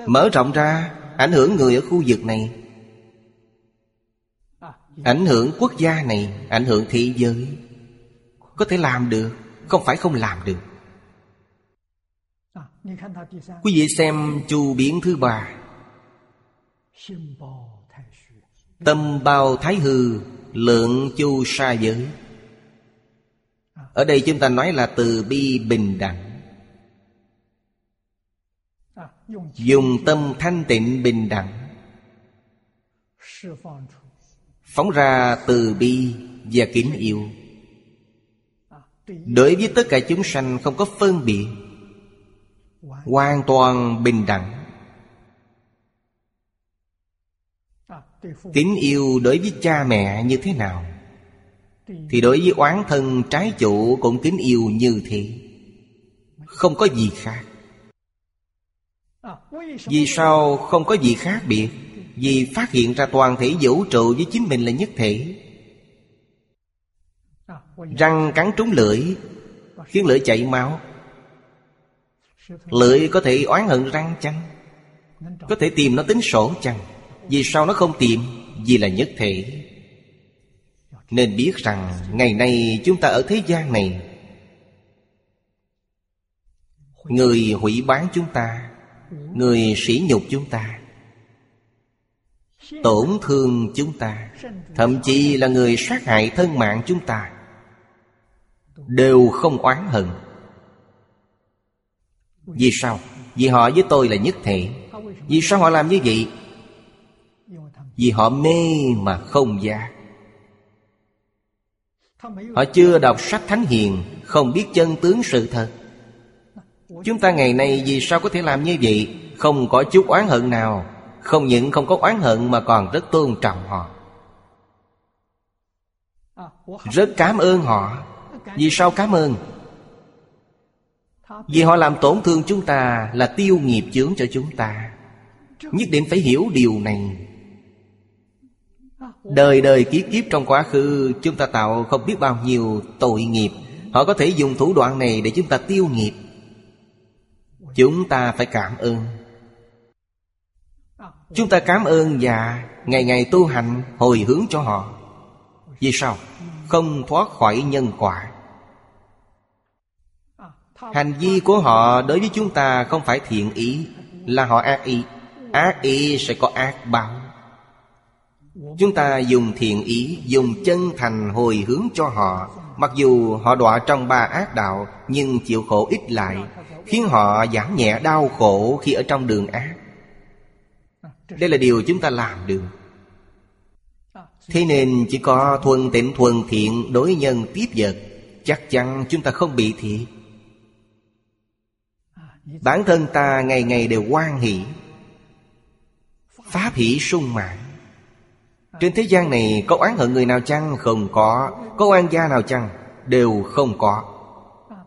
Mở rộng ra, Ảnh hưởng người ở khu vực này. Ảnh hưởng quốc gia này, Ảnh hưởng thế giới. Có thể làm được. Không phải không làm được. Quý vị xem chu biến thứ ba. Tâm bao thái hư, Lượng chu sa giới. Ở đây chúng ta nói là từ bi bình đẳng. Dùng tâm thanh tịnh bình đẳng. Phóng ra từ bi và kính yêu. Đối với tất cả chúng sanh không có phân biệt, Hoàn toàn bình đẳng. Kính yêu đối với cha mẹ như thế nào? Thì đối với oán thân trái chủ cũng kính yêu như thế. Không có gì khác. Vì sao không có gì khác biệt? Vì phát hiện ra toàn thể vũ trụ với chính mình là nhất thể. Răng cắn trúng lưỡi, Khiến lưỡi chảy máu. Lưỡi có thể oán hận răng chăng? Có thể tìm nó tính sổ chăng? Vì sao nó không tìm? Vì là nhất thể. Nên biết rằng Ngày nay chúng ta ở thế gian này, Người hủy bán chúng ta, Người sỉ nhục chúng ta, Tổn thương chúng ta, Thậm chí là người sát hại thân mạng chúng ta Đều không oán hận. Vì sao? Vì họ với tôi là nhất thể. Vì sao họ làm như vậy? Vì họ mê mà không giác Họ chưa đọc sách Thánh Hiền, Không biết chân tướng sự thật. Chúng ta ngày nay vì sao có thể làm như vậy? Không có chút oán hận nào. Không những không có oán hận mà còn rất tôn trọng họ. Rất cảm ơn họ. Vì sao cảm ơn? Vì họ làm tổn thương chúng ta Là tiêu nghiệp chướng cho chúng ta. Nhất định phải hiểu điều này. Đời đời kiếp kiếp trong quá khứ, Chúng ta tạo không biết bao nhiêu tội nghiệp. Họ có thể dùng thủ đoạn này để chúng ta tiêu nghiệp. Chúng ta phải cảm ơn. Chúng ta cảm ơn và ngày ngày tu hành hồi hướng cho họ. Vì sao? Không thoát khỏi nhân quả. Hành vi của họ đối với chúng ta không phải thiện ý, Là họ ác ý. Ác ý sẽ có ác báo. Chúng ta dùng thiện ý, Dùng chân thành hồi hướng cho họ. Mặc dù họ đọa trong ba ác đạo, Nhưng chịu khổ ít lại, Khiến họ giảm nhẹ đau khổ khi ở trong đường ác. Đây là điều chúng ta làm được. Thế nên chỉ có thuần tịnh thuần thiện đối nhân tiếp vật, Chắc chắn chúng ta không bị thiệt. Bản thân ta ngày ngày đều quan hỷ. Pháp hỷ sung mãn. Trên thế gian này có oán hận người nào chăng? Không có. Có oan gia nào chăng? Đều không có.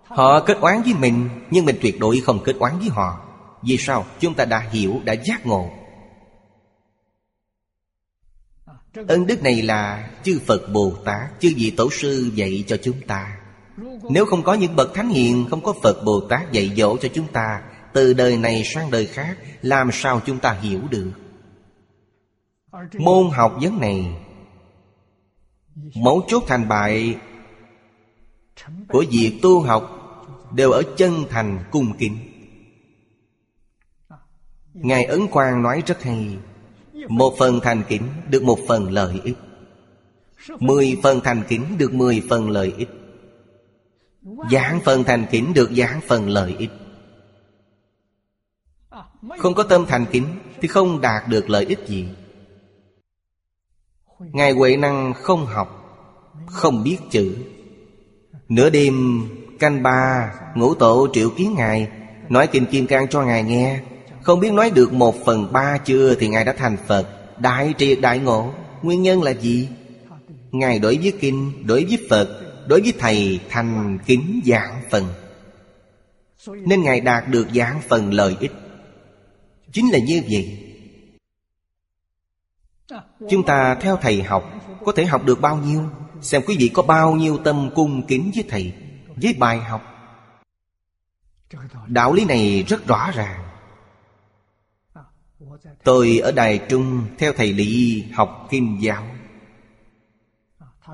Họ kết oán với mình Nhưng mình tuyệt đối không kết oán với họ. Vì sao? Chúng ta đã hiểu, đã giác ngộ. Ân đức này là chư Phật Bồ Tát Chư vị Tổ sư dạy cho chúng ta. Nếu không có những bậc thánh hiền, Không có Phật Bồ Tát dạy dỗ cho chúng ta, Từ đời này sang đời khác, Làm sao chúng ta hiểu được? Môn học vấn này Mấu chốt thành bại Của việc tu học Đều ở chân thành cung kính. Ngài Ấn Quang nói rất hay, Một phần thành kính được một phần lợi ích, Mười phần thành kính được mười phần lợi ích. Giảng phần thành kính được giảng phần lợi ích. Không có tâm thành kính Thì không đạt được lợi ích gì. Ngài Huệ Năng không học Không biết chữ. Nửa đêm canh ba Ngũ tổ triệu kiến Ngài Nói Kinh Kim Cang cho Ngài nghe. Không biết nói được một phần ba chưa Thì Ngài đã thành Phật. Đại triệt đại ngộ Nguyên nhân là gì? Ngài đối với Kinh, đối với Phật Đối với Thầy thành kính giảng phần. Nên Ngài đạt được giảng phần lợi ích. Chính là như vậy. Chúng ta theo Thầy học, Có thể học được bao nhiêu? Xem quý vị có bao nhiêu tâm cung kính với Thầy, Với bài học. Đạo lý này rất rõ ràng. Tôi ở Đài Trung Theo Thầy Lý học Kim Giáo.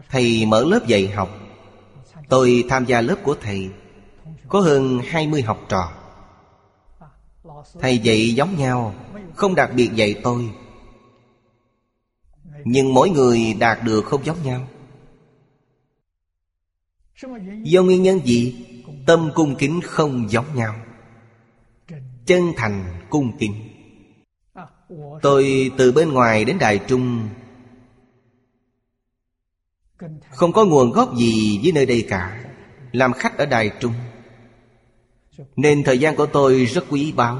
Thầy mở lớp dạy học Tôi tham gia lớp của thầy. Có hơn 20 học trò. Thầy dạy giống nhau, Không đặc biệt dạy tôi. Nhưng mỗi người đạt được không giống nhau. Do nguyên nhân gì? Tâm cung kính không giống nhau. Chân thành cung kính. Tôi từ bên ngoài đến Đài Trung không có nguồn gốc gì với nơi đây cả. Làm khách ở Đài Trung. Nên thời gian của tôi rất quý báu.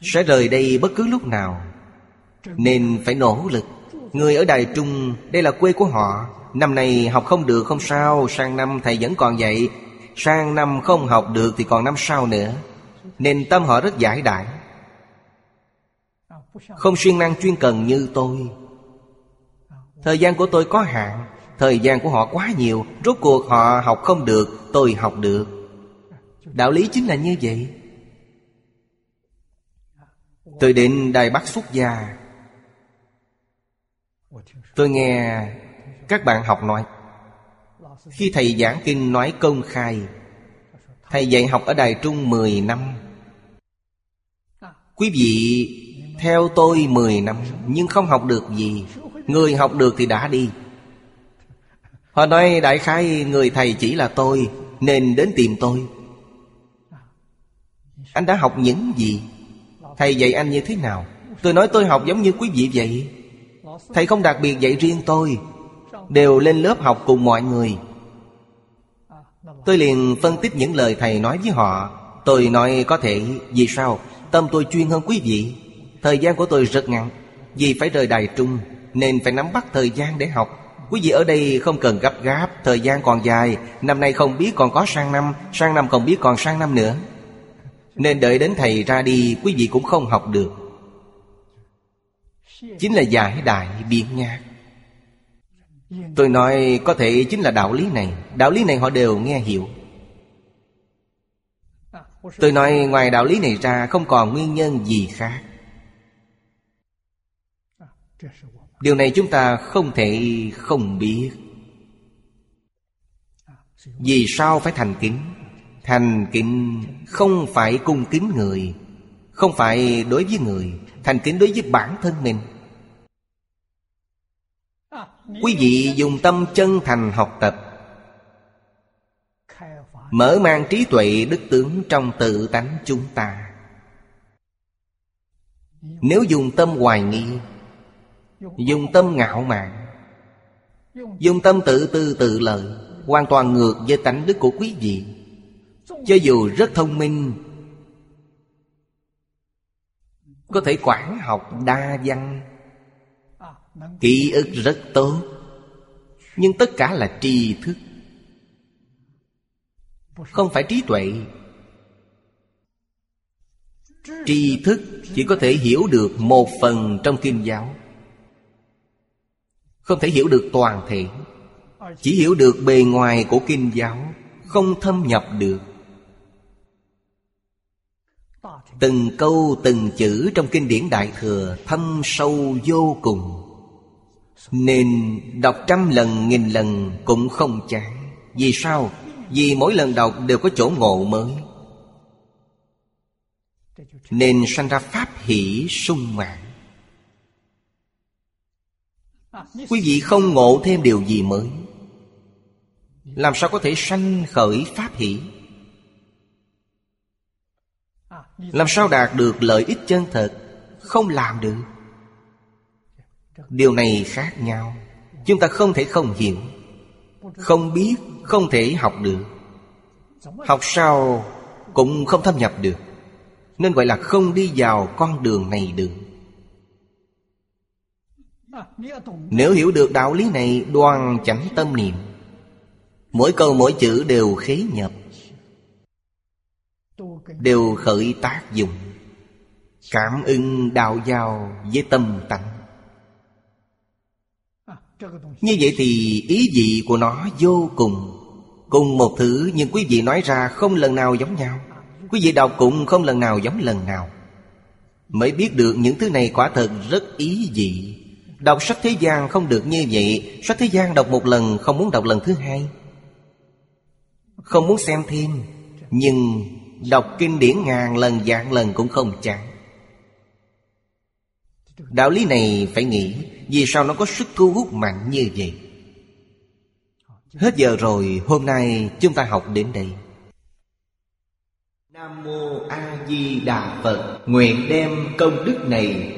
Sẽ rời đây bất cứ lúc nào. Nên phải nỗ lực. Người ở Đài Trung, Đây là quê của họ. Năm nay học không được không sao, Sang năm thầy vẫn còn dạy. Sang năm không học được thì còn năm sau nữa. Nên tâm họ rất giải đại Không siêng năng chuyên cần như tôi. Thời gian của tôi có hạn. Thời gian của họ quá nhiều, Rốt cuộc họ học không được, Tôi học được. Đạo lý chính là như vậy. Tôi đến Đài Bắc xuất gia. Tôi nghe các bạn học nói, Khi thầy giảng kinh nói công khai, Thầy dạy học ở Đài Trung 10 năm. Quý vị, theo tôi 10 năm, Nhưng không học được gì. Người học được thì đã đi. Họ nói, đại khái người thầy chỉ là tôi, Nên đến tìm tôi. Anh đã học những gì? Thầy dạy anh như thế nào? Tôi nói tôi học giống như quý vị vậy. Thầy không đặc biệt dạy riêng tôi, Đều lên lớp học cùng mọi người. Tôi liền phân tích những lời thầy nói với họ. Tôi nói, có thể, Vì sao? Tâm tôi chuyên hơn quý vị. Thời gian của tôi rất ngắn. Vì phải rời đài trung, Nên phải nắm bắt thời gian để học. Quý vị ở đây không cần gấp gáp, Thời gian còn dài. Năm nay không biết còn có sang năm Sang năm không biết còn sang năm nữa. Nên đợi đến thầy ra đi, Quý vị cũng không học được. Chính là giải đại biện nhạc. Tôi nói có thể chính là đạo lý này. Đạo lý này họ đều nghe hiểu. Tôi nói ngoài đạo lý này ra Không còn nguyên nhân gì khác. Điều này chúng ta không thể không biết. Vì sao phải thành kính? Thành kính không phải cung kính người, Không phải đối với người, Thành kính đối với bản thân mình. Quý vị dùng tâm chân thành học tập, Mở mang trí tuệ đức tướng trong tự tánh chúng ta. Nếu dùng tâm hoài nghi Dùng tâm ngạo mạn. Dùng tâm tự tư tự lợi, Hoàn toàn ngược với tánh đức của quý vị. Cho dù rất thông minh, Có thể quản học đa văn, Ký ức rất tốt, Nhưng tất cả là tri thức. Không phải trí tuệ. Tri thức chỉ có thể hiểu được một phần trong kinh giáo không thể hiểu được toàn thể. Chỉ hiểu được bề ngoài của kinh giáo, Không thâm nhập được. Từng câu, từng chữ trong kinh điển Đại Thừa Thâm sâu vô cùng. Nên đọc trăm lần, nghìn lần cũng không chán. Vì sao? Vì mỗi lần đọc đều có chỗ ngộ mới. Nên sanh ra pháp hỷ sung mãn. Quý vị không ngộ thêm điều gì mới. Làm sao có thể sanh khởi pháp hỷ? Làm sao đạt được lợi ích chân thật? Không làm được. Điều này khác nhau. Chúng ta không thể không hiểu. Không biết, Không thể học được. Học sao Cũng không thâm nhập được. Nên gọi là không đi vào con đường này được. Nếu hiểu được đạo lý này, Đoan chánh tâm niệm. Mỗi câu mỗi chữ đều khế nhập, Đều khởi tác dụng. Cảm ưng đạo giao với tâm tánh. Như vậy thì ý vị của nó vô cùng. Cùng một thứ, nhưng quý vị nói ra không lần nào giống nhau. Quý vị đọc cũng không lần nào giống lần nào. Mới biết được những thứ này quả thật rất ý vị. Đọc sách thế gian không được như vậy Sách thế gian đọc một lần, không muốn đọc lần thứ hai. Không muốn xem thêm, Nhưng đọc kinh điển ngàn lần dạng lần cũng không chán. Đạo lý này phải nghĩ, Vì sao nó có sức thu hút mạnh như vậy? Hết giờ rồi, Hôm nay chúng ta học đến đây. Nam Mô A Di Đà Phật. Nguyện đem công đức này